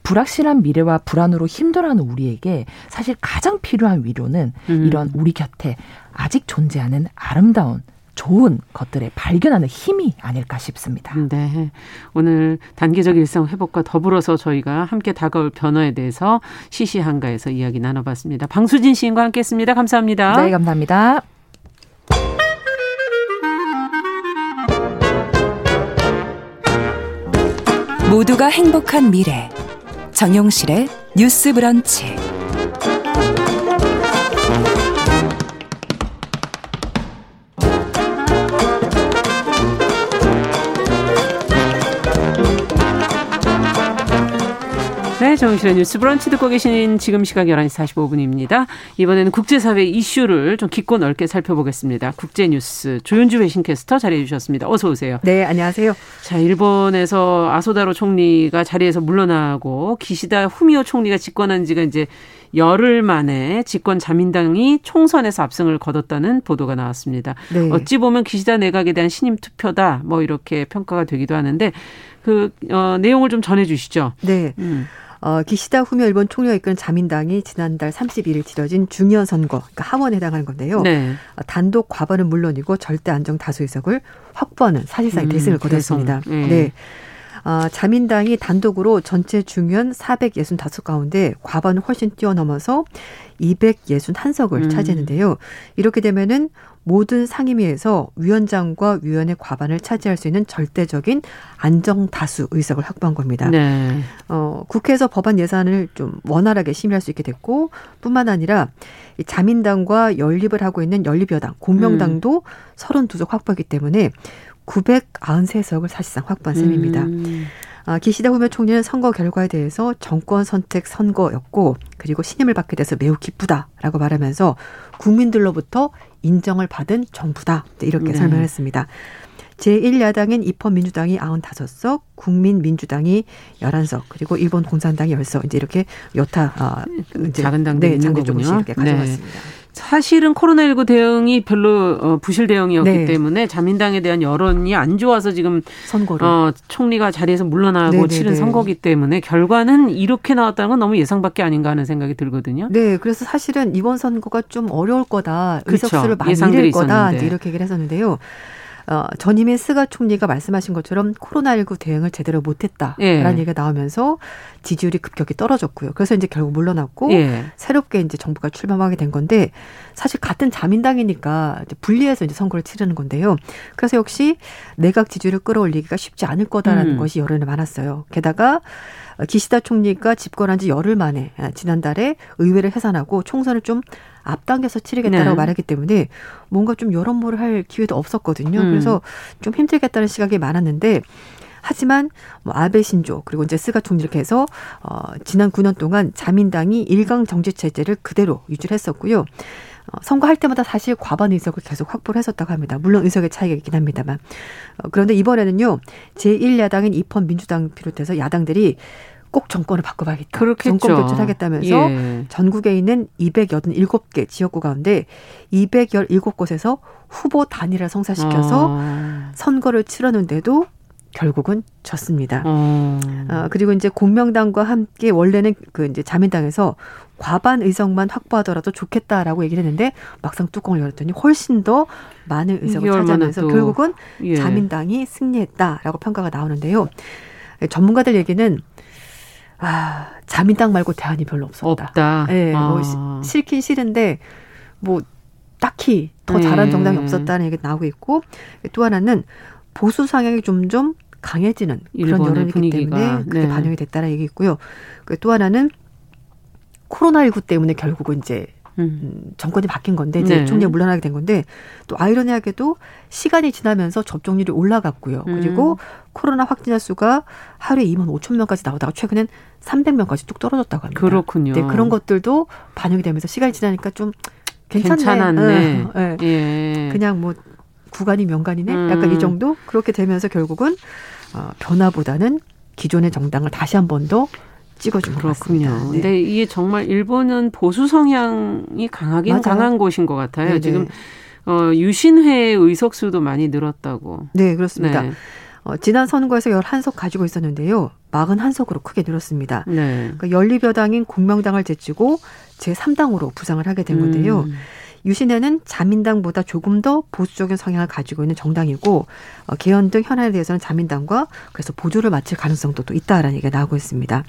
불확실한 미래와 불안으로 힘들어하는 우리에게 사실 가장 필요한 위로는 음. 이런 우리 곁에 아직 존재하는 아름다운 좋은 것들을 발견하는 힘이 아닐까 싶습니다. 네. 오늘 단계적 일상 회복과 더불어서 저희가 함께 다가올 변화에 대해서 시시한가에서 이야기 나눠봤습니다. 방수진 시인과 함께 했습니다. 감사합니다. 네, 감사합니다. 모두가 행복한 미래. 정용실의 뉴스 브런치. 네, 정신의 뉴스 브런치 듣고 계신 지금 시각 11시 45분입니다. 이번에는 국제사회 이슈를 좀 깊고 넓게 살펴보겠습니다. 국제뉴스 조윤주 외신캐스터 자리해 주셨습니다. 어서 오세요. 네, 안녕하세요. 자, 일본에서 아소다로 총리가 자리에서 물러나고 기시다 후미오 총리가 집권한 지가 이제 열흘 만에 집권 자민당이 총선에서 압승을 거뒀다는 보도가 나왔습니다. 네. 어찌 보면 기시다 내각에 대한 신임 투표다 뭐 이렇게 평가가 되기도 하는데 그 어, 내용을 좀 전해 주시죠. 네. 음. 어, 기시다 후미오 일본 총리가 이끄는 자민당이 지난달 31일 치러진 중의원 선거, 그러니까 하원에 해당하는 건데요. 네. 어, 단독 과반은 물론이고 절대 안정 다수 의석을 확보하는 사실상 음, 대승을 거뒀습니다. 네. 네. 어, 자민당이 단독으로 전체 중의원 465 가운데 과반을 훨씬 뛰어넘어서 261석을 음. 차지했는데요. 이렇게 되면은 모든 상임위에서 위원장과 위원의 과반을 차지할 수 있는 절대적인 안정 다수 의석을 확보한 겁니다. 네. 어, 국회에서 법안 예산을 좀 원활하게 심의할 수 있게 됐고 뿐만 아니라 이 자민당과 연립을 하고 있는 연립여당, 공명당도 음. 32석 확보했기 때문에 993석을 사실상 확보한 셈입니다. 음. 아, 기시다 후미오 총리는 선거 결과에 대해서 정권 선택 선거였고 그리고 신임을 받게 돼서 매우 기쁘다라고 말하면서 국민들로부터 인정을 받은 정부다 이렇게 네. 설명했습니다. 제1야당인 입헌민주당이 95석, 국민민주당이 11석, 그리고 일본 공산당이 10석. 이제 이렇게 여타 아, 이제 작은 당들이 네, 있는 거군요. 이렇게 가져갔습니다. 네. 사실은 코로나19 대응이 별로 어, 부실 대응이었기 네. 때문에 자민당에 대한 여론이 안 좋아서 지금 선거를 어, 총리가 자리에서 물러나고 네네네. 네, 치른 네. 선거기 때문에 결과는 이렇게 나왔다는 건 너무 예상밖에 아닌가 하는 생각이 들거든요. 네, 그래서 사실은 이번 선거가 좀 어려울 거다, 의석수를 많이 잃을 거다 이렇게 얘기를 했었는데요. 어, 전임의 스가 총리가 말씀하신 것처럼 코로나19 대응을 제대로 못했다라는 예. 얘기가 나오면서 지지율이 급격히 떨어졌고요. 그래서 이제 결국 물러났고 예. 새롭게 이제 정부가 출범하게 된 건데 사실 같은 자민당이니까 이제 분리해서 이제 선거를 치르는 건데요. 그래서 역시 내각 지지율을 끌어올리기가 쉽지 않을 거다라는 음. 것이 여론에 많았어요. 게다가 기시다 총리가 집권한 지 열흘 만에 아, 지난달에 의회를 해산하고 총선을 좀 앞당겨서 치르겠다라고 네. 말했기 때문에 뭔가 좀 여론몰을 할 기회도 없었거든요. 음. 그래서 좀 힘들겠다는 시각이 많았는데 하지만 뭐 아베 신조 그리고 이제 스가 총리 이렇게 해서 어 지난 9년 동안 자민당이 일강 정치 체제를 그대로 유지를 했었고요. 어, 선거할 때마다 사실 과반 의석을 계속 확보를 했었다고 합니다. 물론 의석의 차이가 있긴 합니다만. 어, 그런데 이번에는,요, 제1야당인 입헌 민주당 비롯해서 야당들이 꼭 정권을 바꿔봐야겠다. 그렇겠죠. 정권 교체하겠다면서 예. 전국에 있는 287개 지역구 가운데 217곳에서 후보 단일화 성사시켜서 어. 선거를 치렀는데도 결국은 졌습니다. 어. 어. 그리고 이제 공명당과 함께 원래는 그 이제 자민당에서 과반 의석만 확보하더라도 좋겠다라고 얘기를 했는데 막상 뚜껑을 열었더니 훨씬 더 많은 의석을 차지하면서 결국은 예. 자민당이 승리했다라고 평가가 나오는데요. 전문가들 얘기는 아, 자민당 말고 대안이 별로 없었다. 없다. 예, 네, 아. 뭐 싫긴 싫은데 뭐 딱히 더 잘한 네. 정당이 없었다는 얘기 나오고 있고 또 하나는 보수 성향이 점점 강해지는 그런 여론이기 분위기가. 때문에 그게 네. 반영이 됐다는 얘기 있고요. 또 하나는 코로나19 때문에 결국은 이제 음. 음. 정권이 바뀐 건데 이제 네. 총리가 물러나게 된 건데 또 아이러니하게도 시간이 지나면서 접종률이 올라갔고요. 음. 그리고 코로나 확진자 수가 하루에 2만 5천 명까지 나오다가 최근엔 300명까지 뚝 떨어졌다고 합니다. 그렇군요. 네, 그런 것들도 반영이 되면서 시간이 지나니까 좀 괜찮네. 괜찮았네. 네. 예. 그냥 뭐 구간이 명간이네. 음. 약간 이 정도 그렇게 되면서 결국은 어, 변화보다는 기존의 정당을 다시 한 번 더 찍어준 그렇군요. 네. 근데 이게 정말 일본은 보수 성향이 강하긴 맞아요. 강한 곳인 것 같아요. 네네. 지금 어, 유신회 의석수도 많이 늘었다고. 네, 그렇습니다. 네. 어, 지난 선거에서 11석 가지고 있었는데요. 41석으로 크게 늘었습니다. 네. 그러니까 연립여당인 공명당을 제치고 제3당으로 부상을 하게 된 건데요. 음. 유신회는 자민당보다 조금 더 보수적인 성향을 가지고 있는 정당이고 어, 개헌 등 현안에 대해서는 자민당과 그래서 보조를 마칠 가능성도 또 있다라는 얘기가 나오고 있습니다.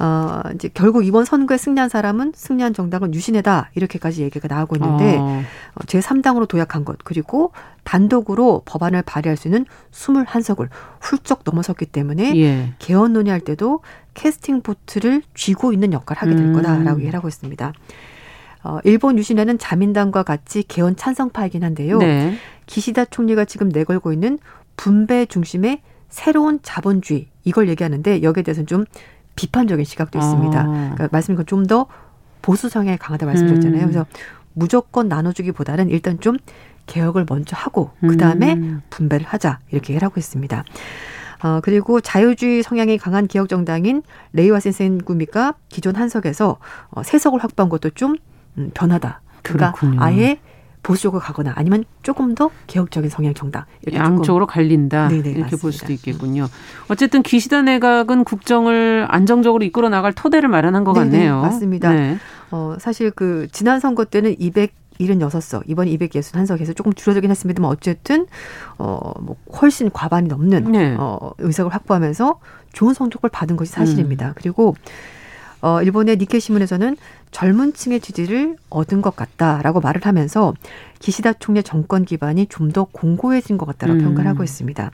어, 이제 결국 이번 선거에 승리한 사람은 승리한 정당은 유신회다 이렇게까지 얘기가 나오고 있는데 어. 어 제3당으로 도약한 것 그리고 단독으로 법안을 발의할 수 있는 21석을 훌쩍 넘어섰기 때문에 예. 개헌 논의할 때도 캐스팅 보트를 쥐고 있는 역할을 하게 될 음. 거다라고 얘기를 하고 있습니다. 어, 일본 유신회는 자민당과 같이 개헌 찬성파이긴 한데요. 네. 기시다 총리가 지금 내걸고 있는 분배 중심의 새로운 자본주의 이걸 얘기하는데 여기에 대해서는 좀 비판적인 시각도 있습니다. 아. 그러니까 말씀인 건좀 더 보수 성향이 강하다 말씀드렸잖아요. 음. 그래서 무조건 나눠주기보다는 일단 좀 개혁을 먼저 하고 그 다음에 음. 분배를 하자 이렇게 얘기를 하고 있습니다. 어, 그리고 자유주의 성향이 강한 기억 정당인 레이와 센센 구미가 기존 한석에서 어, 세석을 확보한 것도 좀 음, 변하다. 그러니까 그렇군요. 아예 보수적으로 가거나 아니면 조금 더 개혁적인 성향 정당 양쪽으로 갈린다 네네, 이렇게 맞습니다. 볼 수도 있겠군요. 어쨌든 기시다 내각은 국정을 안정적으로 이끌어 나갈 토대를 마련한 것 네네, 같네요. 맞습니다. 네. 어, 사실 그 지난 선거 때는 200 76석, 이번 261석에서 조금 줄어들긴 했습니다만 어쨌든 어 뭐 훨씬 과반이 넘는 네. 어 의석을 확보하면서 좋은 성적을 받은 것이 사실입니다. 음. 그리고 어 일본의 니케 신문에서는 젊은 층의 지지를 얻은 것 같다라고 말을 하면서 기시다 총리 정권 기반이 좀 더 공고해진 것 같다라고 음. 평가를 하고 있습니다.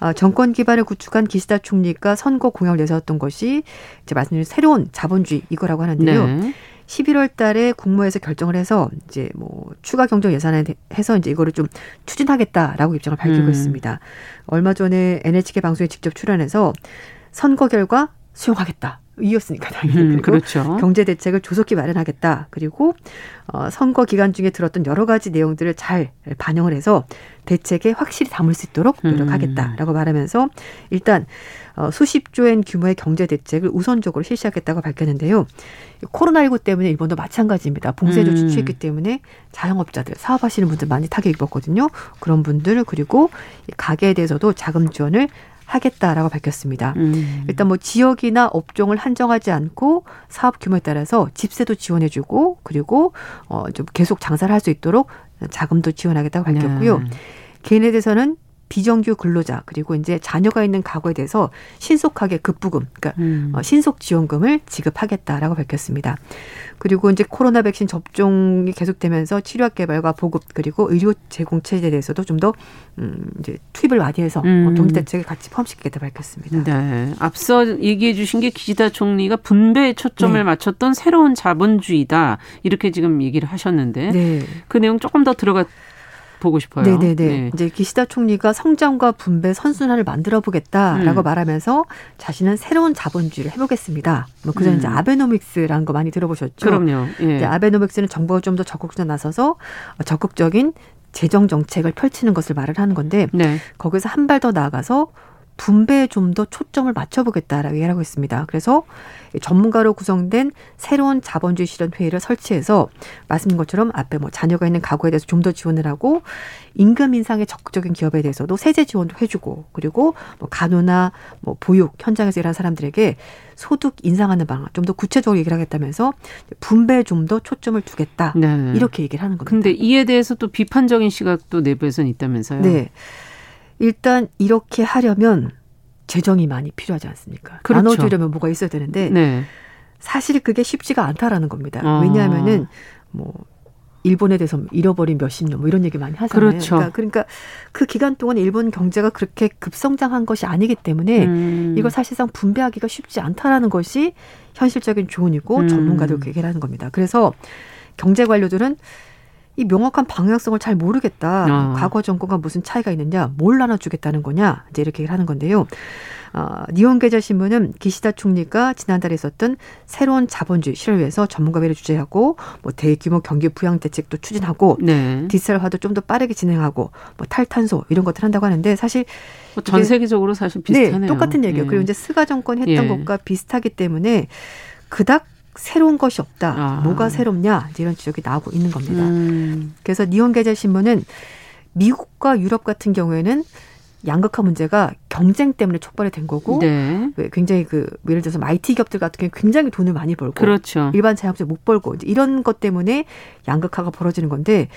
어, 정권 기반을 구축한 기시다 총리가 선거 공약을 내세웠던 것이 이제 말씀드린 새로운 자본주의 이거라고 하는데요. 네. 11월 달에 국무에서 결정을 해서 이제 뭐 추가 경정 예산에 해서 이제 이거를 좀 추진하겠다라고 입장을 밝히고 음. 있습니다. 얼마 전에 NHK 방송에 직접 출연해서 선거 결과 수용하겠다. 이었으니까 당연히 음, 그렇죠. 경제 대책을 조속히 마련하겠다. 그리고 어 선거 기간 중에 들었던 여러 가지 내용들을 잘 반영을 해서 대책에 확실히 담을 수 있도록 노력하겠다라고 음. 말하면서 일단 어 수십 조엔 규모의 경제 대책을 우선적으로 실시하겠다고 밝혔는데요. 코로나19 때문에 일본도 마찬가지입니다. 봉쇄조치 음. 취했기 때문에 자영업자들, 사업하시는 분들 많이 타격 입었거든요. 그런 분들 그리고 가게에 대해서도 자금 지원을 하겠다라고 밝혔습니다. 음. 일단 뭐 지역이나 업종을 한정하지 않고 사업 규모에 따라서 집세도 지원해주고 그리고 어좀 계속 장사를 할 수 있도록 자금도 지원하겠다고 밝혔고요. 네. 개인에 대해서는 비정규 근로자 그리고 이제 자녀가 있는 가구에 대해서 신속하게 급부금, 그러니까 음. 어, 신속 지원금을 지급하겠다라고 밝혔습니다. 그리고 이제 코로나 백신 접종이 계속되면서 치료약 개발과 보급 그리고 의료 제공 체제에 대해서도 좀 더 음, 이제 투입을 많이 해서 음. 동기 대책을 같이 포함시키겠다 밝혔습니다. 네, 앞서 얘기해 주신 게 기시다 총리가 분배에 초점을 네. 맞췄던 새로운 자본주의다 이렇게 지금 얘기를 하셨는데 네. 그 내용 조금 더 들어가 보고 싶어요. 네네네. 네. 이제 기시다 총리가 성장과 분배 선순환을 만들어 보겠다라고 음. 말하면서 자신은 새로운 자본주의를 해보겠습니다. 뭐 그전 음. 이제 아베노믹스라는 거 많이 들어보셨죠? 그럼요. 예. 아베노믹스는 정부가 좀 더 적극적으로 나서서 적극적인 재정 정책을 펼치는 것을 말을 하는 건데 네. 거기서 한 발 더 나아가서 분배에 좀 더 초점을 맞춰보겠다라고 얘기를 하고 있습니다. 그래서 전문가로 구성된 새로운 자본주의 실현 회의를 설치해서 말씀인 것처럼 앞에 뭐 자녀가 있는 가구에 대해서 좀 더 지원을 하고 임금 인상에 적극적인 기업에 대해서도 세제 지원도 해주고 그리고 뭐 간호나 뭐 보육 현장에서 일하는 사람들에게 소득 인상하는 방안 좀 더 구체적으로 얘기를 하겠다면서 분배에 좀 더 초점을 두겠다 네. 이렇게 얘기를 하는 겁니다. 근데 이에 대해서 또 비판적인 시각도 내부에서는 있다면서요? 네. 일단 이렇게 하려면 재정이 많이 필요하지 않습니까? 그렇죠. 나눠주려면 뭐가 있어야 되는데 네. 사실 그게 쉽지가 않다라는 겁니다. 아. 왜냐하면은 뭐 일본에 대해서 잃어버린 몇십 년 뭐 이런 얘기 많이 하잖아요. 그렇죠. 그러니까, 그러니까 그 기간 동안 일본 경제가 그렇게 급성장한 것이 아니기 때문에 음. 이걸 사실상 분배하기가 쉽지 않다라는 것이 현실적인 조언이고 음. 전문가들 그 얘기를 하는 겁니다. 그래서 경제 관료들은 이 명확한 방향성을 잘 모르겠다. 아. 과거 정권과 무슨 차이가 있느냐, 뭘 나눠주겠다는 거냐, 이제 이렇게 얘기를 하는 건데요. 어, 니혼계좌 신문은 기시다 총리가 지난달에 있었던 새로운 자본주의 실을 위해서 전문가회를 주재하고 뭐 대규모 경기 부양 대책도 추진하고 네. 디지털화도 좀 더 빠르게 진행하고 뭐 탈탄소 이런 것들 한다고 하는데 사실 뭐 전 세계적으로 사실 비슷하네요. 네, 똑같은 얘기예요. 예. 그리고 이제 스가 정권 했던 예. 것과 비슷하기 때문에 그닥 새로운 것이 없다. 아. 뭐가 새롭냐? 이런 지적이 나오고 있는 겁니다. 음. 그래서 니온계좌 신문은 미국과 유럽 같은 경우에는 양극화 문제가 경쟁 때문에 촉발이 된 거고 네. 굉장히 그 예를 들어서 IT 기업들 같은 경우 굉장히 돈을 많이 벌고 그렇죠. 일반 자영업자 못 벌고 이런 것 때문에 양극화가 벌어지는 건데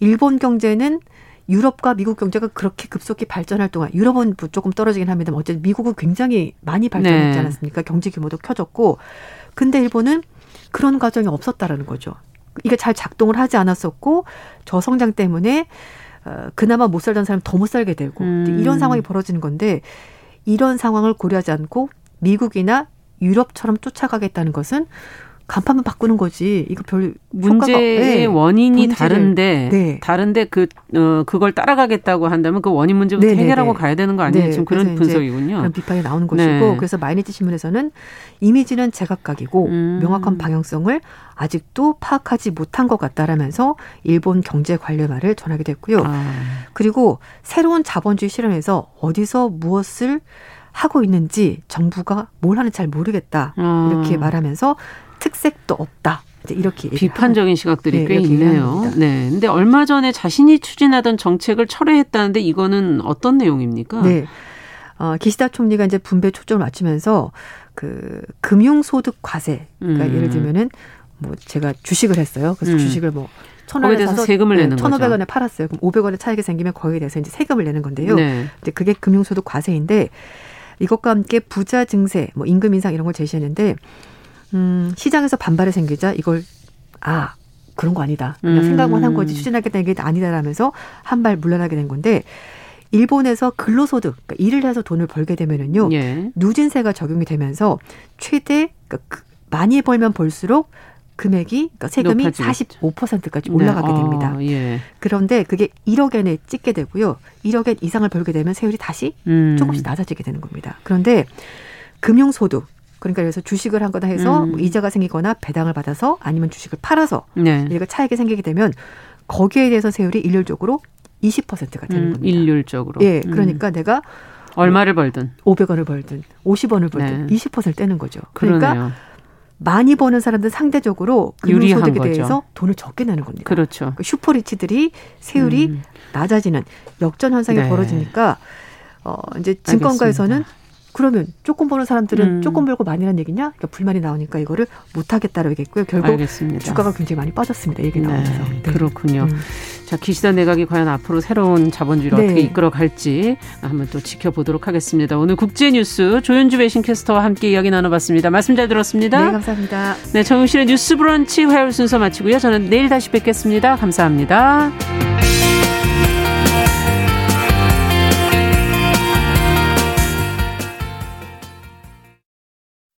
일본 경제는 유럽과 미국 경제가 그렇게 급속히 발전할 동안 유럽은 조금 떨어지긴 합니다만 어쨌든 미국은 굉장히 많이 발전했지 네. 않았습니까? 경제 규모도 켜졌고 근데 일본은 그런 과정이 없었다라는 거죠. 이게 잘 작동을 하지 않았었고 저성장 때문에 어, 그나마 못 살던 사람 더 못 살게 되고 음. 이런 상황이 벌어지는 건데 이런 상황을 고려하지 않고 미국이나 유럽처럼 쫓아가겠다는 것은 간판만 바꾸는 거지. 이거 별 문제의 네. 원인이 본질을. 다른데 네. 다른데 그 어, 그걸 따라가겠다고 한다면 그 원인 문제부터 네네네. 해결하고 가야 되는 거 아니에요? 네. 지금 그런 분석이군요. 그런 비판이 나오는 것이고 네. 그래서 마이니지 신문에서는 이미지는 제각각이고 음. 명확한 방향성을 아직도 파악하지 못한 것 같다라면서 일본 경제 관료말을 전하게 됐고요. 아. 그리고 새로운 자본주의 실현에서 어디서 무엇을 하고 있는지 정부가 뭘 하는지 잘 모르겠다 아. 이렇게 말하면서 특색도 없다. 이렇게 비판적인 시각들이 네, 꽤 있네요. 네. 근데 얼마 전에 자신이 추진하던 정책을 철회했다는데 이거는 어떤 내용입니까? 네. 어, 기시다 총리가 이제 분배 초점을 맞추면서 그 금융소득 과세. 그러니까 음. 예를 들면은 뭐 제가 주식을 했어요. 그래서 음. 주식을 뭐 천원에 대해서 세금을 네, 내는 거죠. 천오백 원에 팔았어요. 그럼 오백 원의 차익이 생기면 거기에 대해서 이제 세금을 내는 건데요. 네. 이제 그게 금융소득 과세인데 이것과 함께 부자 증세, 뭐 임금 인상 이런 걸 제시했는데 음, 시장에서 반발이 생기자 이걸 아 그런 거 아니다. 그냥 음. 생각만 한 거지 추진하겠다는 게 아니다라면서 한 발 물러나게 된 건데 일본에서 근로소득 그러니까 일을 해서 돈을 벌게 되면은요 예. 누진세가 적용이 되면서 최대 그러니까 그 많이 벌면 벌수록 금액이 그러니까 세금이 높아지겠죠. 45%까지 올라가게 네. 됩니다. 어, 예. 그런데 그게 1억 엔에 찍게 되고요. 1억 엔 이상을 벌게 되면 세율이 다시 음. 조금씩 낮아지게 되는 겁니다. 그런데 금융소득 그러니까 그래서 주식을 한거나 해서 음. 뭐 이자가 생기거나 배당을 받아서 아니면 주식을 팔아서 네. 이렇게 차익이 생기게 되면 거기에 대해서 세율이 일률적으로 20%가 되는 음, 겁니다. 일률적으로. 예. 그러니까 음. 내가 얼마를 벌든 500원을 벌든 50원을 벌든 네. 20%를 떼는 거죠. 그러니까 그러네요. 많이 버는 사람들 상대적으로 금융소득에 대해서 돈을 적게 내는 겁니다. 그렇죠. 그러니까 슈퍼리치들이 세율이 음. 낮아지는 역전 현상이 네. 벌어지니까 어 이제 증권가에서는 알겠습니다. 그러면 조금 버는 사람들은 음. 조금 벌고 많이란 얘기냐? 그러니까 불만이 나오니까 이거를 못 하겠다라고 얘기했고요. 결국 알겠습니다. 주가가 굉장히 많이 빠졌습니다. 얘기 네. 나오면서. 네. 그렇군요. 음. 자, 기시다 내각이 과연 앞으로 새로운 자본주의를 네. 어떻게 이끌어 갈지 한번 또 지켜보도록 하겠습니다. 오늘 국제 뉴스 조윤주 외신 캐스터와 함께 이야기 나눠봤습니다. 말씀 잘 들었습니다. 네, 감사합니다. 네, 정용실의 뉴스 브런치 화요일 순서 마치고요. 저는 내일 다시 뵙겠습니다. 감사합니다.